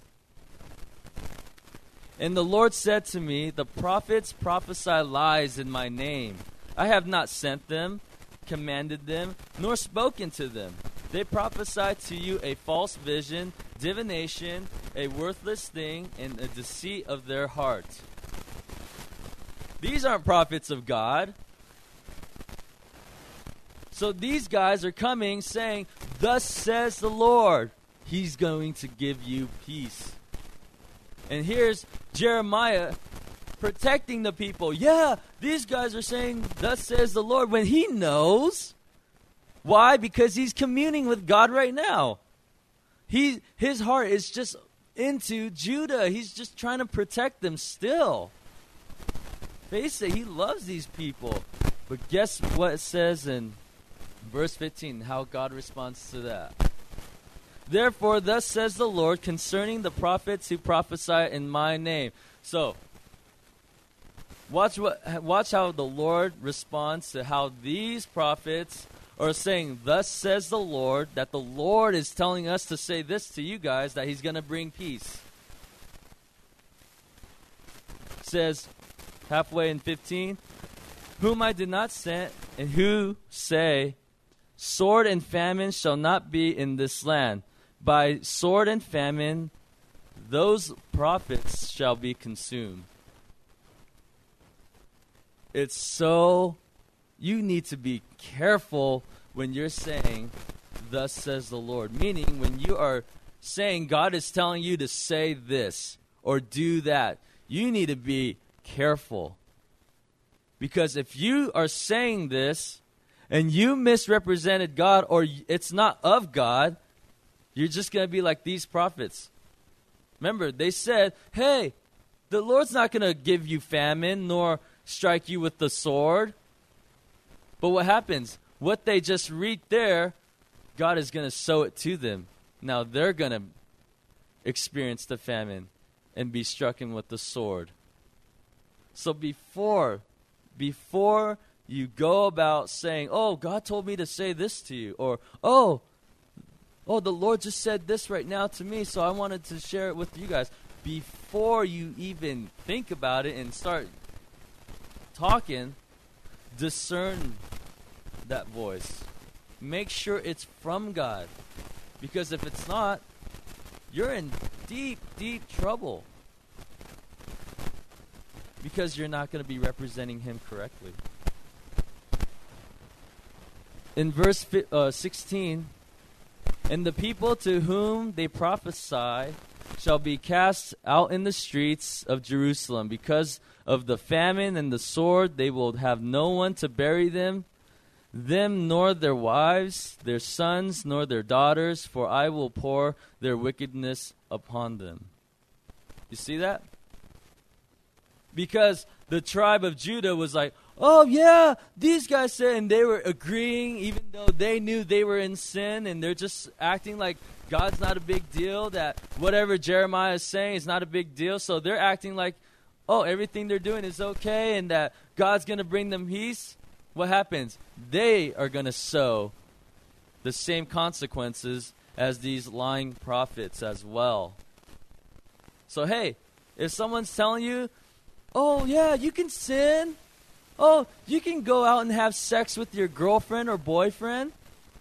And the Lord said to me, The prophets prophesy lies in my name. I have not sent them, commanded them, nor spoken to them. They prophesy to you a false vision, divination, a worthless thing, and a deceit of their heart. These aren't prophets of God. So these guys are coming saying, Thus says the Lord, He's going to give you peace. And here's Jeremiah protecting the people. Yeah, these guys are saying, Thus says the Lord, when he knows. Why? Because he's communing with God right now. He, his heart is just into Judah. He's just trying to protect them still. Face it, he loves these people. But guess what it says in verse 15, how God responds to that? Therefore, thus says the Lord concerning the prophets who prophesy in my name. So, watch what watch how the Lord responds to how these prophets are saying, "Thus says the Lord," that the Lord is telling us to say this to you guys that He's going to bring peace. says halfway in 15, "Whom I did not send, and who say." Sword and famine shall not be in this land by sword and famine, those prophets shall be consumed. It's so, you need to be careful when you're saying, Thus says the Lord. Meaning, when you are saying God is telling you to say this or do that, you need to be careful. Because if you are saying this and you misrepresented God or it's not of God, you're just going to be like these prophets. Remember, they said, hey, the Lord's not going to give you famine nor strike you with the sword. But what happens? What they just read there, God is going to sow it to them. Now they're going to experience the famine and be stricken with the sword. So before before you go about saying, "Oh, God told me to say this to you," or "Oh, oh, the Lord just said this right now to me, so I wanted to share it with you guys. Before you even think about it and start talking, discern that voice. Make sure it's from God. Because if it's not, you're in deep, deep trouble. Because you're not going to be representing Him correctly. In verse uh, 16, and the people to whom they prophesy shall be cast out in the streets of Jerusalem. Because of the famine and the sword, they will have no one to bury them, them nor their wives, their sons, nor their daughters, for I will pour their wickedness upon them. You see that? Because the tribe of Judah was like, oh yeah, these guys said, and they were agreeing, even though they knew they were in sin, and they're just acting like God's not a big deal. That whatever Jeremiah is saying is not a big deal. So they're acting like, oh, everything they're doing is okay, and that God's going to bring them peace. What happens? They are going to sow the same consequences as these lying prophets as well. So hey, if someone's telling you, oh yeah, you can sin Oh, you can go out and have sex with your girlfriend or boyfriend.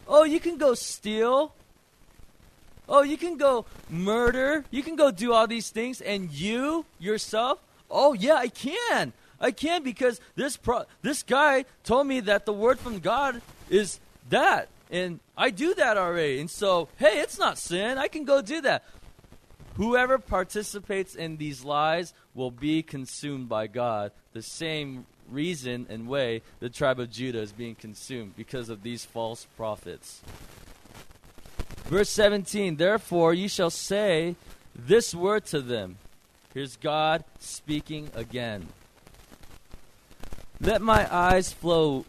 Oh, you can go steal. Oh, you can go murder. You can go do all these things. And you, yourself, oh, yeah, I can. I can because this pro- this guy told me that the word from God is that, and I do that already. And so, hey, it's not sin. I can go do that. Whoever participates in these lies will be consumed by God. The same reason and way the tribe of Judah is being consumed because of these false prophets. Verse 17 Therefore you shall say this word to them. Here's God speaking again. Let my eyes flow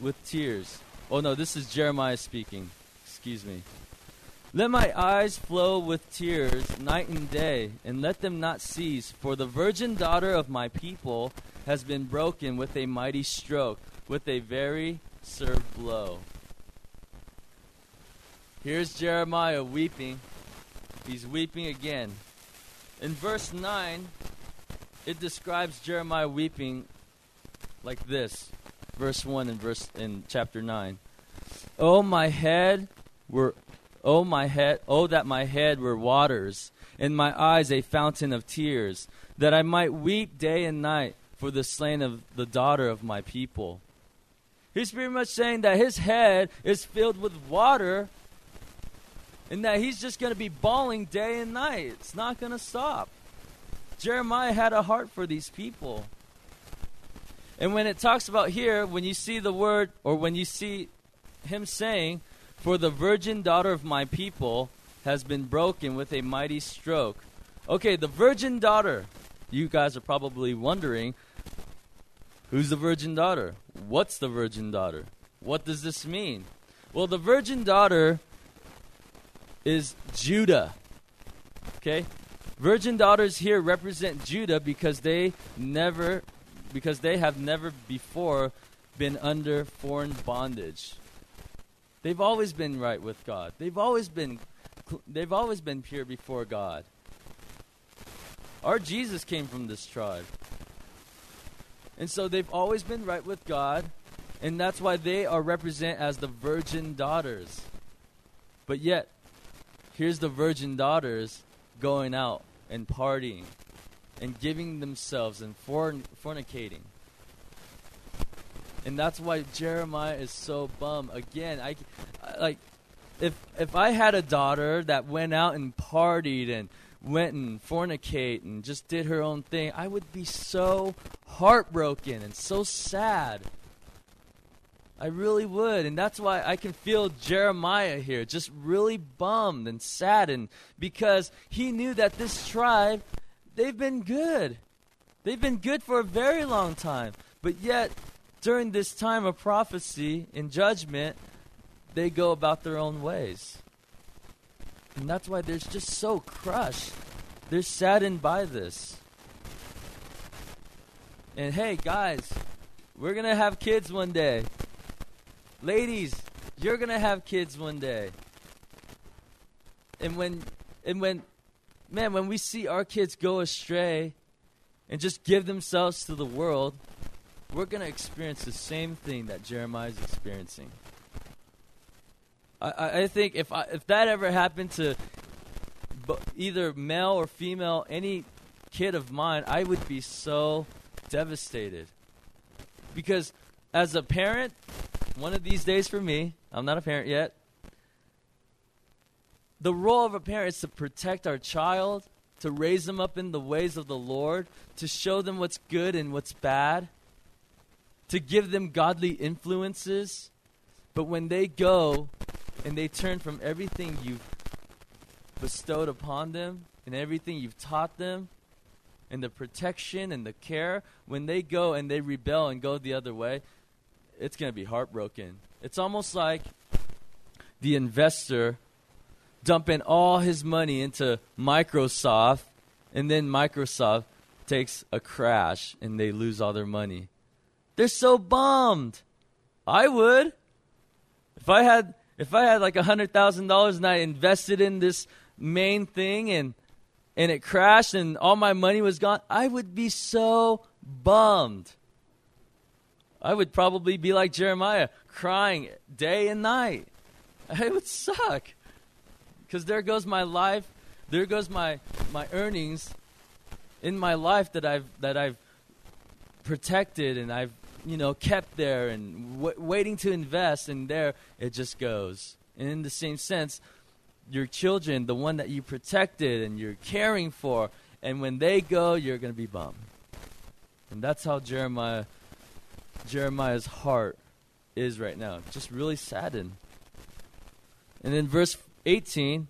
with tears. Oh no, this is Jeremiah speaking. Excuse me. Let my eyes flow with tears night and day, and let them not cease, for the virgin daughter of my people has been broken with a mighty stroke, with a very served blow. Here's Jeremiah weeping. He's weeping again. In verse 9, it describes Jeremiah weeping like this. Verse 1 in verse in chapter 9. Oh my head were oh my head oh that my head were waters and my eyes a fountain of tears that I might weep day and night for the slain of the daughter of my people. He's pretty much saying that his head is filled with water and that he's just going to be bawling day and night. It's not going to stop. Jeremiah had a heart for these people. And when it talks about here, when you see the word, or when you see him saying, For the virgin daughter of my people has been broken with a mighty stroke. Okay, the virgin daughter. You guys are probably wondering, Who's the virgin daughter? What's the virgin daughter? What does this mean? Well, the virgin daughter is Judah. Okay? Virgin daughters here represent Judah because they never because they have never before been under foreign bondage. They've always been right with God. They've always been they've always been pure before God. Our Jesus came from this tribe. And so they've always been right with God, and that's why they are represented as the virgin daughters. But yet, here's the virgin daughters going out and partying and giving themselves and forn- fornicating. And that's why Jeremiah is so bummed. Again, I, I like if if I had a daughter that went out and partied and went and fornicate and just did her own thing, I would be so heartbroken and so sad. I really would. And that's why I can feel Jeremiah here, just really bummed and saddened because he knew that this tribe, they've been good. They've been good for a very long time. But yet, during this time of prophecy and judgment, they go about their own ways. And that's why they're just so crushed. They're saddened by this. And hey, guys, we're going to have kids one day. Ladies, you're going to have kids one day. And when and when man, when we see our kids go astray and just give themselves to the world, we're going to experience the same thing that Jeremiah is experiencing. I, I think if I, if that ever happened to either male or female, any kid of mine, I would be so devastated. Because as a parent, one of these days for me, I'm not a parent yet. The role of a parent is to protect our child, to raise them up in the ways of the Lord, to show them what's good and what's bad, to give them godly influences. But when they go and they turn from everything you've bestowed upon them and everything you've taught them and the protection and the care, when they go and they rebel and go the other way, it's going to be heartbroken. It's almost like the investor dumping all his money into Microsoft, and then Microsoft takes a crash and they lose all their money. They're so bummed. I would. If I had if I had like a hundred thousand dollars and I invested in this main thing and and it crashed and all my money was gone, I would be so bummed. I would probably be like Jeremiah, crying day and night. It would suck. Because there goes my life, there goes my my earnings in my life that I've that I've protected and I've, you know, kept there and w- waiting to invest, and there it just goes. And in the same sense, your children, the one that you protected and you're caring for, and when they go, you're going to be bummed. And that's how Jeremiah Jeremiah's heart is right now. Just really saddened. And in verse 18,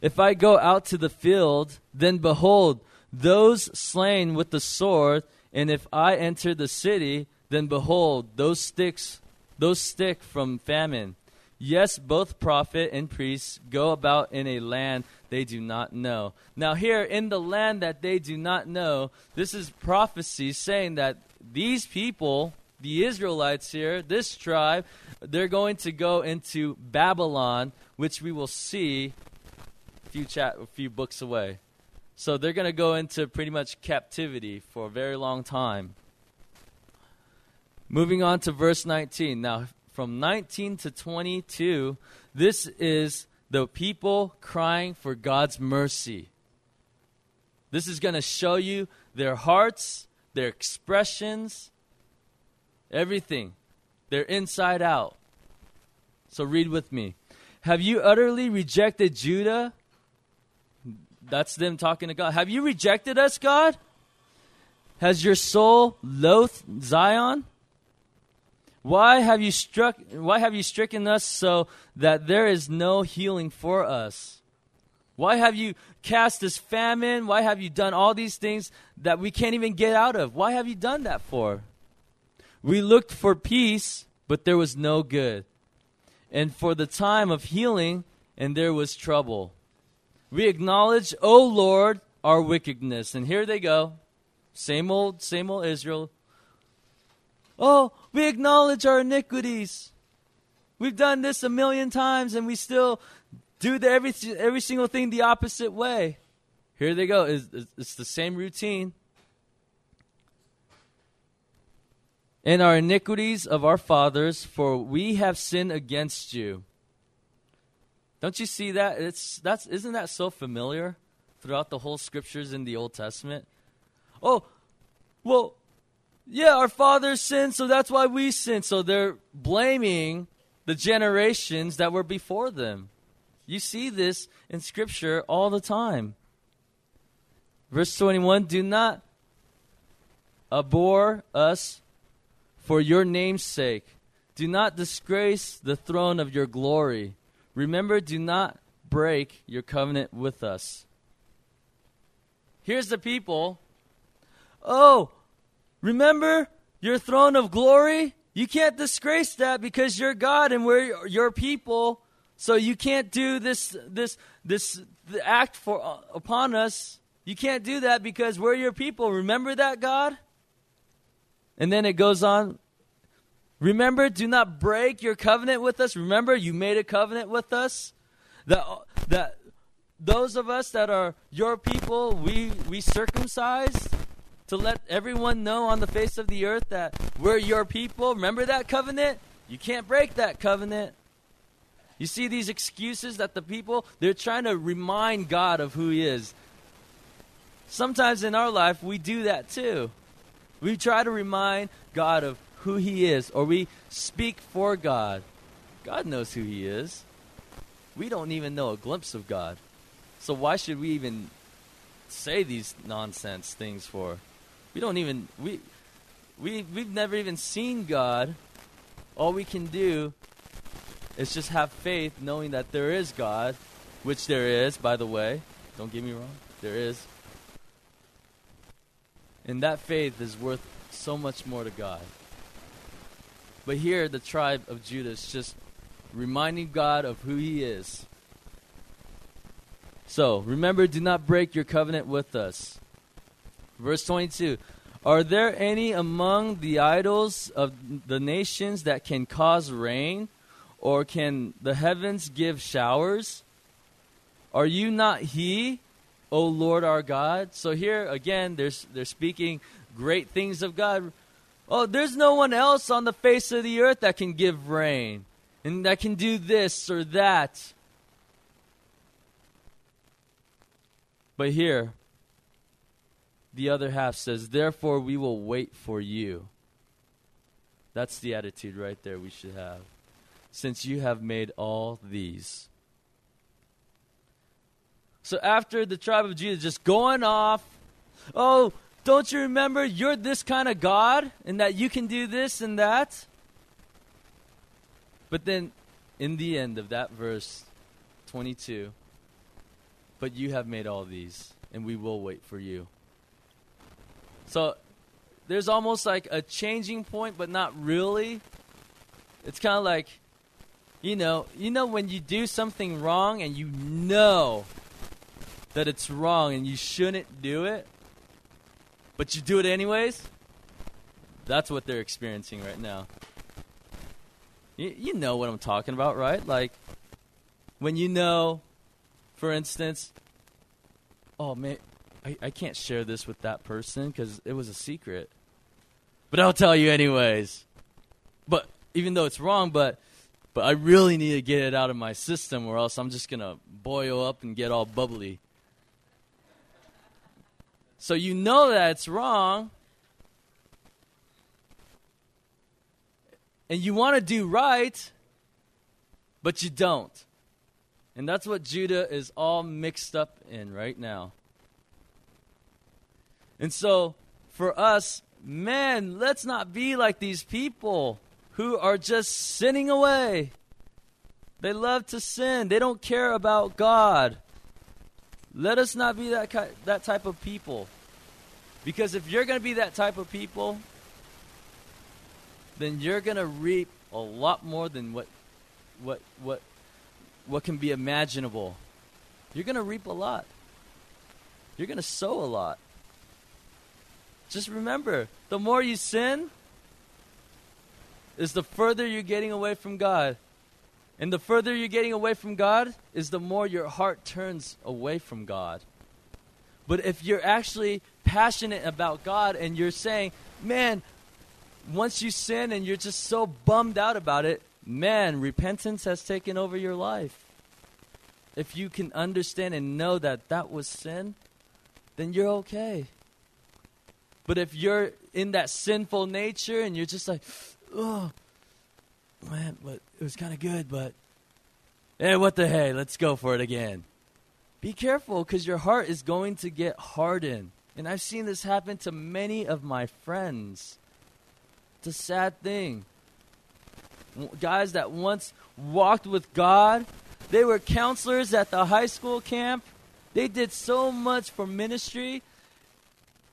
if I go out to the field, then behold, those slain with the sword, and if I enter the city, then behold, those sticks, those stick from famine. Yes, both prophet and priest go about in a land they do not know. Now, here in the land that they do not know, this is prophecy saying that these people, the Israelites here, this tribe, they're going to go into Babylon, which we will see a few, chat, a few books away. So they're going to go into pretty much captivity for a very long time. Moving on to verse 19. Now, from 19 to 22, this is the people crying for God's mercy. This is going to show you their hearts, their expressions, everything. They're inside out. So read with me. Have you utterly rejected Judah? That's them talking to God. Have you rejected us, God? Has your soul loathed Zion? Why have you struck why have you stricken us so that there is no healing for us? Why have you cast this famine? Why have you done all these things that we can't even get out of? Why have you done that for? We looked for peace, but there was no good. And for the time of healing, and there was trouble. We acknowledge, O Lord, our wickedness. And here they go. Same old, same old Israel. Oh, we acknowledge our iniquities. We've done this a million times and we still do the every, every single thing the opposite way. Here they go. It's, it's the same routine. And our iniquities of our fathers, for we have sinned against you. Don't you see that? It's that's isn't that so familiar throughout the whole scriptures in the Old Testament? Oh, well, yeah, our fathers sinned, so that's why we sinned. So they're blaming the generations that were before them. You see this in Scripture all the time. Verse 21 Do not abhor us for your name's sake. Do not disgrace the throne of your glory. Remember, do not break your covenant with us. Here's the people. Oh, Remember your throne of glory? You can't disgrace that because you're God and we're your people. So you can't do this this this act for uh, upon us. You can't do that because we're your people. Remember that, God? And then it goes on. Remember, do not break your covenant with us. Remember, you made a covenant with us. That that those of us that are your people, we we circumcised to let everyone know on the face of the earth that we're your people. Remember that covenant? You can't break that covenant. You see these excuses that the people, they're trying to remind God of who He is. Sometimes in our life, we do that too. We try to remind God of who He is, or we speak for God. God knows who He is. We don't even know a glimpse of God. So why should we even say these nonsense things for? We don't even we we we've never even seen God. All we can do is just have faith knowing that there is God, which there is, by the way. Don't get me wrong. There is. And that faith is worth so much more to God. But here, the tribe of Judah is just reminding God of who He is. So, remember, do not break your covenant with us. Verse 22 Are there any among the idols of the nations that can cause rain, or can the heavens give showers? Are you not He, O Lord our God? So here again, there's, they're speaking great things of God. Oh, there's no one else on the face of the earth that can give rain and that can do this or that. But here, the other half says, Therefore we will wait for you. That's the attitude right there we should have. Since you have made all these. So after the tribe of Judah just going off, oh, don't you remember you're this kind of God and that you can do this and that? But then in the end of that verse 22, but you have made all these, and we will wait for you. So there's almost like a changing point, but not really. It's kind of like, you know, you know when you do something wrong and you know that it's wrong and you shouldn't do it, but you do it anyways. That's what they're experiencing right now. You, you know what I'm talking about, right? Like when you know, for instance, oh man, I, I can't share this with that person because it was a secret. But I'll tell you anyways. But even though it's wrong, but but I really need to get it out of my system or else I'm just gonna boil up and get all bubbly. So you know that it's wrong. And you want to do right, but you don't. And that's what Judah is all mixed up in right now. And so, for us, man, let's not be like these people who are just sinning away. They love to sin, they don't care about God. Let us not be that, ki- that type of people. Because if you're going to be that type of people, then you're going to reap a lot more than what, what, what, what can be imaginable. You're going to reap a lot. You're going to sow a lot. Just remember, the more you sin, is the further you're getting away from God. And the further you're getting away from God, is the more your heart turns away from God. But if you're actually passionate about God and you're saying, man, once you sin and you're just so bummed out about it, man, repentance has taken over your life. If you can understand and know that that was sin, then you're okay. But if you're in that sinful nature and you're just like, oh, man, but it was kind of good, but hey, what the hey, let's go for it again. Be careful because your heart is going to get hardened. And I've seen this happen to many of my friends. It's a sad thing. Guys that once walked with God, they were counselors at the high school camp. They did so much for ministry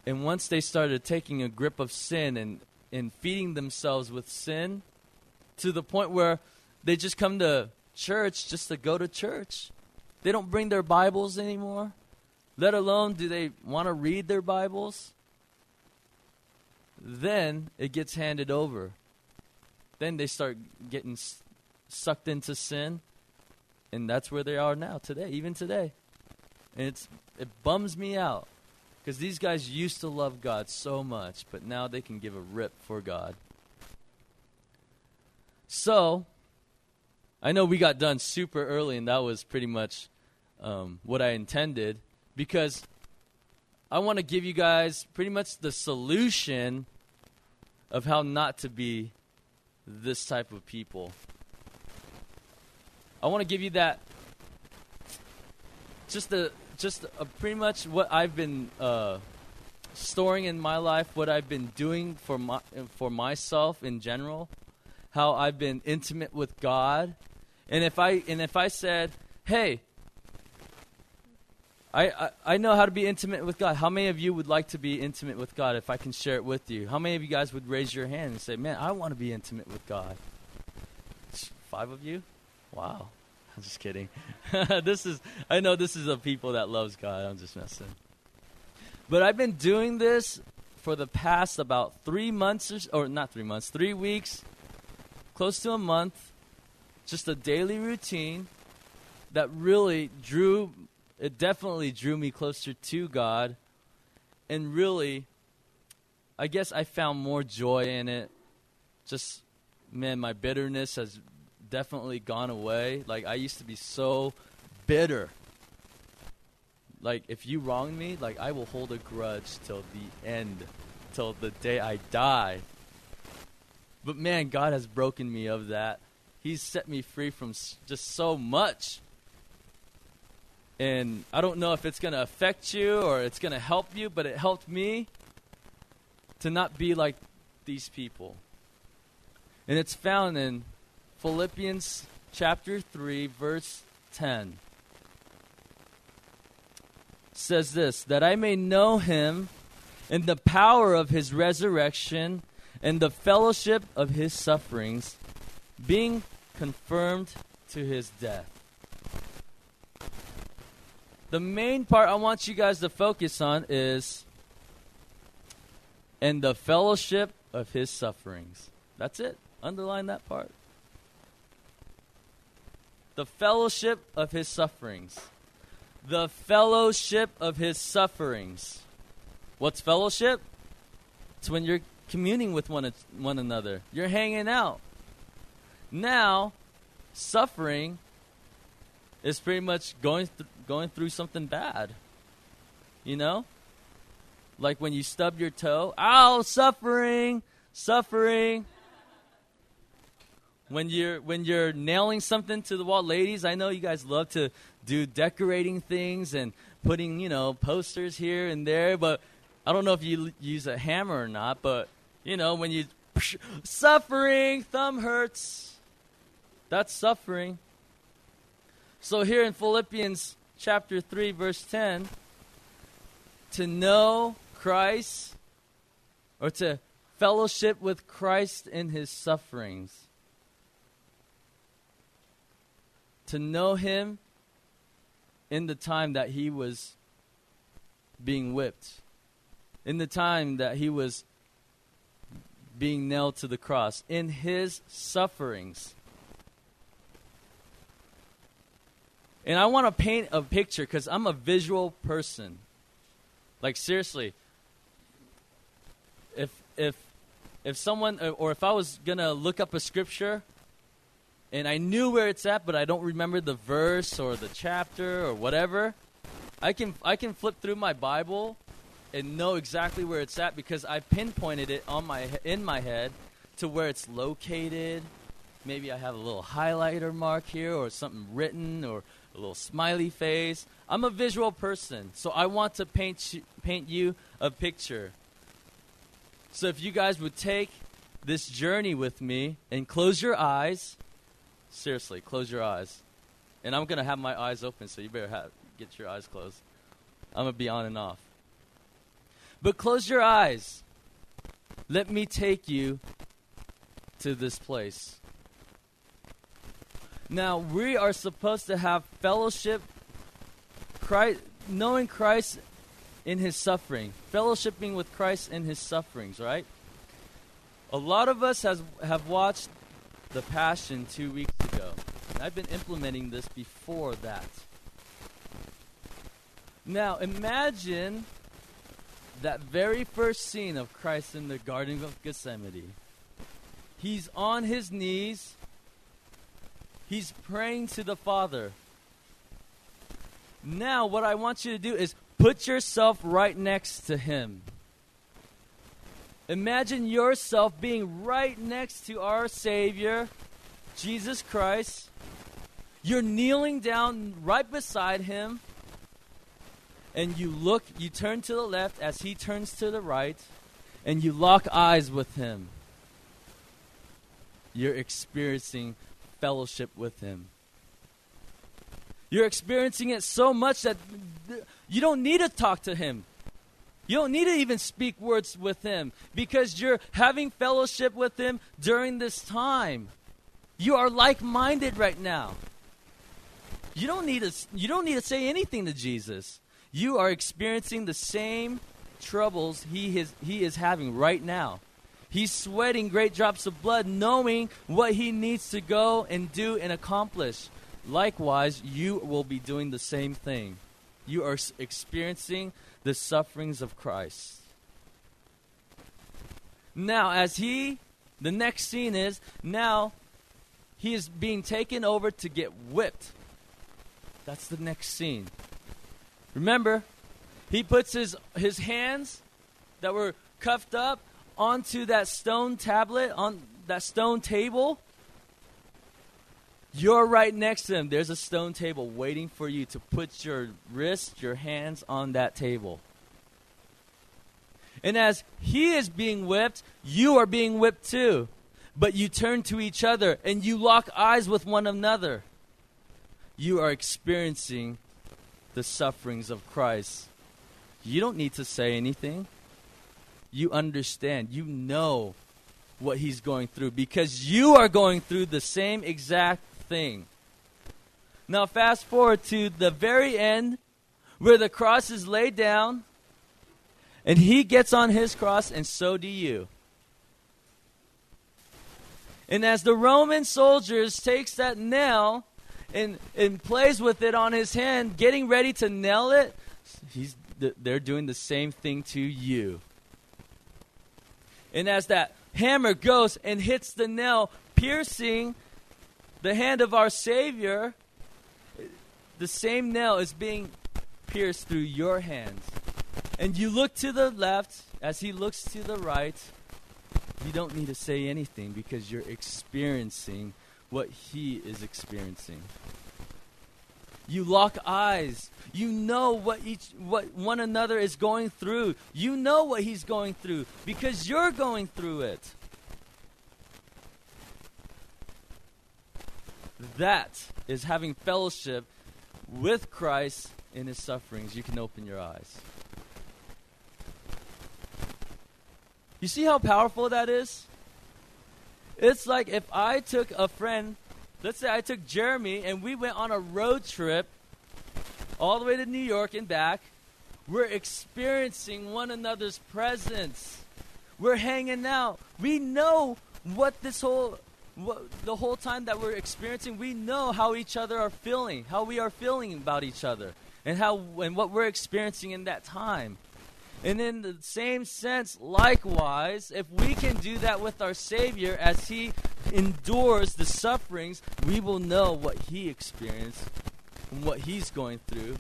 and once they started taking a grip of sin and, and feeding themselves with sin to the point where they just come to church just to go to church. They don't bring their Bibles anymore, let alone do they want to read their Bibles. Then it gets handed over. Then they start getting sucked into sin, and that's where they are now today, even today. And it's it bums me out because these guys used to love God so much, but now they can give a rip for God. So, I know we got done super early, and that was pretty much um, what I intended because I want to give you guys pretty much the solution of how not to be this type of people. I want to give you that just the just uh, pretty much what I've been uh, storing in my life, what I've been doing for my for myself in general, how I've been intimate with God, and if I and if I said, "Hey, I, I, I know how to be intimate with God," how many of you would like to be intimate with God? If I can share it with you, how many of you guys would raise your hand and say, "Man, I want to be intimate with God"? Five of you, wow. I'm just kidding. *laughs* this is I know this is a people that loves God. I'm just messing. But I've been doing this for the past about three months or, or not three months, three weeks, close to a month. Just a daily routine that really drew it definitely drew me closer to God and really I guess I found more joy in it. Just man, my bitterness has definitely gone away. Like I used to be so bitter. like if you wrong me, like I will hold a grudge till the end, till the day I die. But man, God has broken me of that. He's set me free from just so much. And I don't know if it's going to affect you or it's going to help you, but it helped me to not be like these people. And it's found in Philippians chapter 3 verse 10 says this that I may know him in the power of his resurrection and the fellowship of his sufferings, being confirmed to his death. The main part I want you guys to focus on is and the fellowship of his sufferings. That's it. Underline that part. The fellowship of his sufferings. The fellowship of his sufferings. What's fellowship? It's when you're communing with one, one another, you're hanging out. Now, suffering is pretty much going, th- going through something bad. You know? Like when you stub your toe, ow, suffering, suffering. When you're when you're nailing something to the wall, ladies, I know you guys love to do decorating things and putting, you know, posters here and there, but I don't know if you l- use a hammer or not, but you know, when you *laughs* suffering, thumb hurts. That's suffering. So here in Philippians chapter 3 verse 10, to know Christ or to fellowship with Christ in his sufferings. To know him in the time that he was being whipped, in the time that he was being nailed to the cross, in his sufferings. And I want to paint a picture because I'm a visual person. Like seriously, if if if someone or if I was gonna look up a scripture, and I knew where it's at, but I don't remember the verse or the chapter or whatever, I can I can flip through my Bible and know exactly where it's at because I pinpointed it on my in my head to where it's located. Maybe I have a little highlighter mark here or something written or a little smiley face. I'm a visual person, so I want to paint you, paint you a picture. So if you guys would take this journey with me and close your eyes, seriously, close your eyes. And I'm going to have my eyes open, so you better have, get your eyes closed. I'm going to be on and off. But close your eyes. Let me take you to this place. Now, we are supposed to have fellowship, Christ, knowing Christ in his suffering, fellowshipping with Christ in his sufferings, right? A lot of us has, have watched The Passion two weeks ago. And I've been implementing this before that. Now, imagine that very first scene of Christ in the Garden of Gethsemane. He's on his knees. He's praying to the Father. Now, what I want you to do is put yourself right next to him. Imagine yourself being right next to our Savior, Jesus Christ. You're kneeling down right beside him, and you look, you turn to the left as he turns to the right, and you lock eyes with him. You're experiencing fellowship with him. You're experiencing it so much that you don't need to talk to him. You don't need to even speak words with him because you're having fellowship with him during this time. You are like-minded right now. You don't need to you don't need to say anything to Jesus. You are experiencing the same troubles he is he is having right now. He's sweating great drops of blood knowing what he needs to go and do and accomplish. Likewise, you will be doing the same thing. You are experiencing the sufferings of Christ. Now, as he, the next scene is, now he is being taken over to get whipped. That's the next scene. Remember, he puts his, his hands that were cuffed up onto that stone tablet, on that stone table. You're right next to him. There's a stone table waiting for you to put your wrists, your hands on that table. And as he is being whipped, you are being whipped too. But you turn to each other and you lock eyes with one another. You are experiencing the sufferings of Christ. You don't need to say anything. You understand. You know what he's going through because you are going through the same exact thing. Now, fast forward to the very end where the cross is laid down and he gets on his cross, and so do you. And as the Roman soldiers takes that nail and, and plays with it on his hand, getting ready to nail it, he's, they're doing the same thing to you. And as that hammer goes and hits the nail, piercing the hand of our Savior, the same nail is being pierced through your hands. And you look to the left as he looks to the right. You don't need to say anything because you're experiencing what he is experiencing. You lock eyes. You know what each what one another is going through. You know what he's going through because you're going through it. That is having fellowship with Christ in his sufferings. You can open your eyes. You see how powerful that is? It's like if I took a friend, let's say I took Jeremy and we went on a road trip all the way to New York and back. We're experiencing one another's presence. We're hanging out. We know what this whole the whole time that we're experiencing, we know how each other are feeling, how we are feeling about each other, and how and what we're experiencing in that time. And in the same sense, likewise, if we can do that with our Savior as He endures the sufferings, we will know what He experienced and what He's going through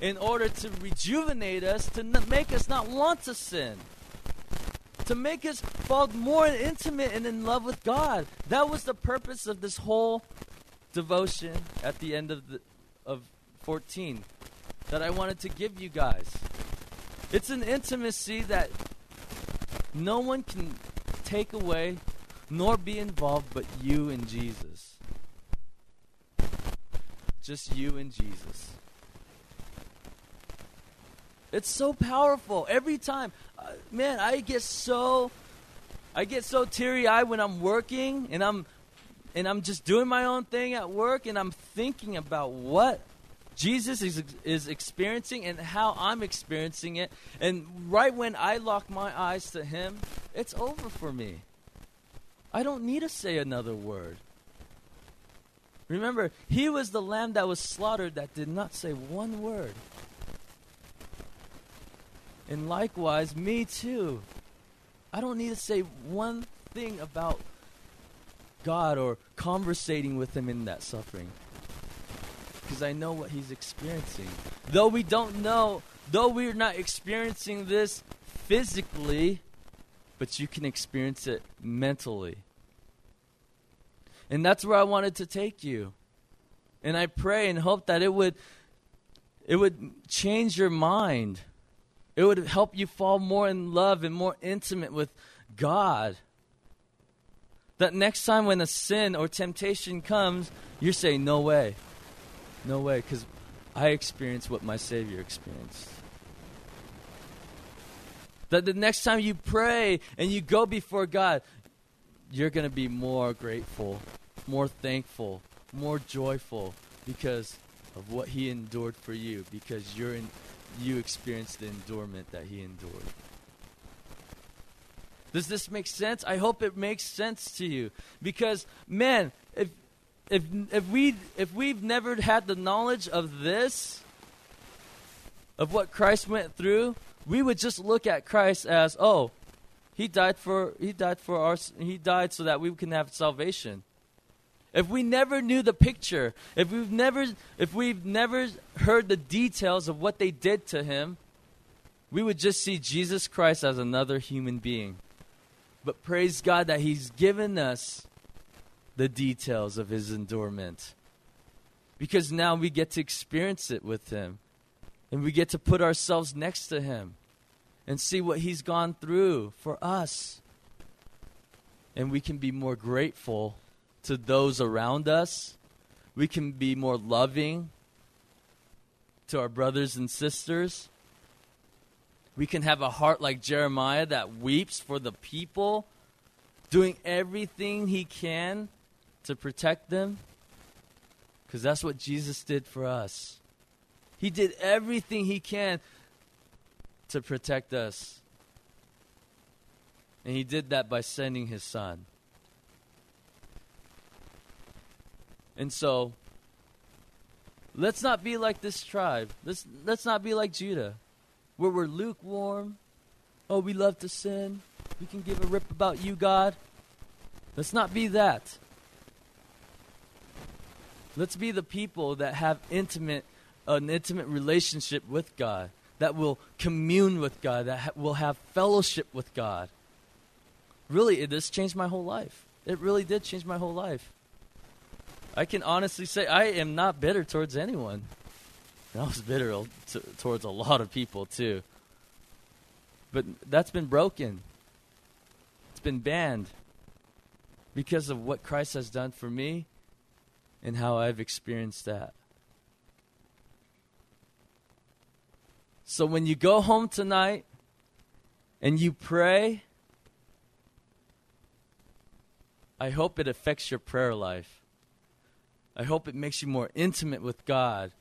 in order to rejuvenate us, to make us not want to sin, to make us fall more intimate and in love with God. That was the purpose of this whole devotion at the end of, the, of 14 that I wanted to give you guys. It's an intimacy that no one can take away nor be involved but you and Jesus. Just you and Jesus. It's so powerful every time. Uh, man, I get so I get so teary-eyed when I'm working and I'm and I'm just doing my own thing at work and I'm thinking about what Jesus is, is experiencing and how I'm experiencing it. And right when I lock my eyes to Him, it's over for me. I don't need to say another word. Remember, He was the lamb that was slaughtered that did not say one word. And likewise, me too. I don't need to say one thing about God or conversating with Him in that suffering because I know what he's experiencing. Though we don't know, though we're not experiencing this physically, but you can experience it mentally. And that's where I wanted to take you. And I pray and hope that it would it would change your mind. It would help you fall more in love and more intimate with God. That next time when a sin or temptation comes, you're saying, No way. No way, because I experienced what my Savior experienced. That the next time you pray and you go before God, you're going to be more grateful, more thankful, more joyful because of what He endured for you, because you're in, you experienced the endurement that He endured. Does this make sense? I hope it makes sense to you. Because, man, if if if we if we've never had the knowledge of this of what Christ went through, we would just look at Christ as, oh, he died for he died for our he died so that we can have salvation. If we never knew the picture, if we've never if we've never heard the details of what they did to him, we would just see Jesus Christ as another human being. But praise God that he's given us the details of his endurement. Because now we get to experience it with him. And we get to put ourselves next to him and see what he's gone through for us. And we can be more grateful to those around us. We can be more loving to our brothers and sisters. We can have a heart like Jeremiah that weeps for the people, doing everything he can to protect them. Because that's what Jesus did for us. He did everything he can to protect us. And he did that by sending his son. And so, let's not be like this tribe. Let's, let's not be like Judah, where we're lukewarm. Oh, we love to sin. We can give a rip about you, God. Let's not be that. Let's be the people that have intimate, an intimate relationship with God, that will commune with God, that ha- will have fellowship with God. Really, it, this changed my whole life. It really did change my whole life. I can honestly say I am not bitter towards anyone. And I was bitter t- towards a lot of people too. But that's been broken. It's been banned because of what Christ has done for me and how I've experienced that. So when you go home tonight and you pray, I hope it affects your prayer life. I hope it makes you more intimate with God.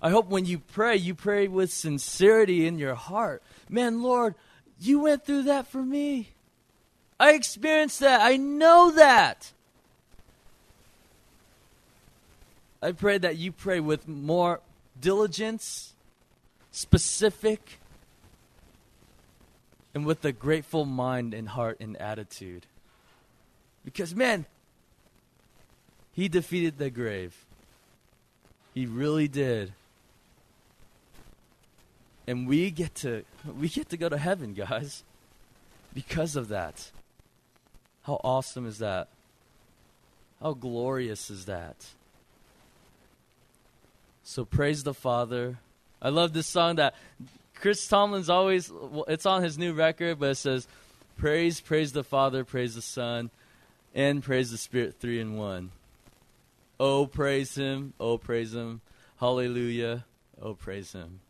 I hope when you pray, you pray with sincerity in your heart. Man, Lord, you went through that for me. I experienced that. I know that. I pray that you pray with more diligence, specific, and with a grateful mind and heart and attitude. Because, man, he defeated the grave. He really did. And we get to we get to go to heaven, guys. Because of that. How awesome is that? How glorious is that? So praise the Father. I love this song that Chris Tomlin's always it's on his new record, but it says praise praise the Father, praise the Son, and praise the Spirit 3 in 1. Oh praise him, oh praise him. Hallelujah. Oh praise him.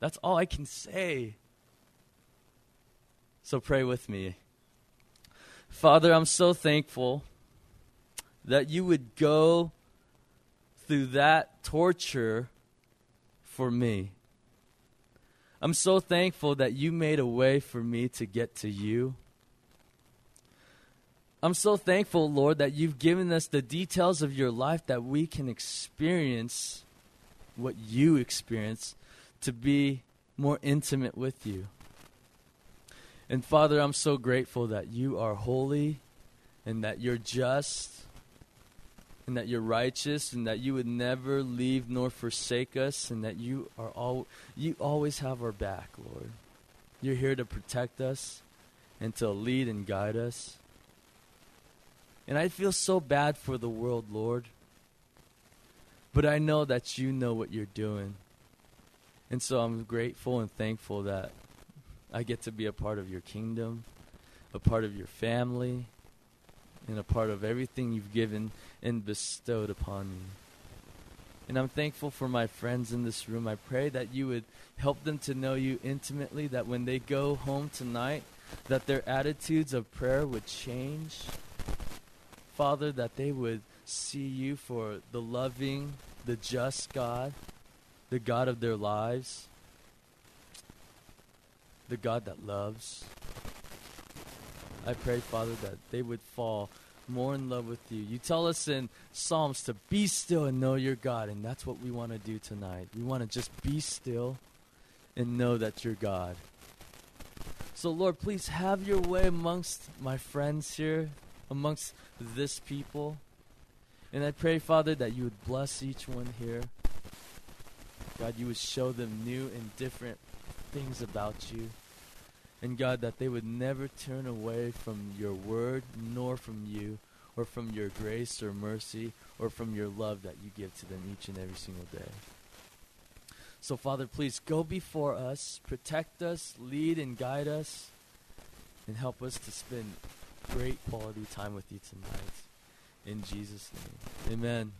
That's all I can say. So pray with me. Father, I'm so thankful that you would go through that torture for me. I'm so thankful that you made a way for me to get to you. I'm so thankful, Lord, that you've given us the details of your life that we can experience what you experience to be more intimate with you. And Father, I'm so grateful that you are holy and that you're just and that you're righteous and that you would never leave nor forsake us and that you are all you always have our back, Lord. You're here to protect us and to lead and guide us. And I feel so bad for the world, Lord. But I know that you know what you're doing. And so I'm grateful and thankful that I get to be a part of your kingdom, a part of your family, and a part of everything you've given and bestowed upon me. And I'm thankful for my friends in this room. I pray that you would help them to know you intimately, that when they go home tonight, that their attitudes of prayer would change. Father, that they would see you for the loving, the just God, the God of their lives, the God that loves. I pray, Father, that they would fall more in love with you. You tell us in Psalms to be still and know your God, and that's what we want to do tonight. We want to just be still and know that you're God. So, Lord, please have your way amongst my friends here, amongst this people. And I pray, Father, that you would bless each one here. God, you would show them new and different things about you. And God, that they would never turn away from your word, nor from you, or from your grace or mercy, or from your love that you give to them each and every single day. So, Father, please go before us, protect us, lead and guide us, and help us to spend great quality time with you tonight. In Jesus' name. Amen.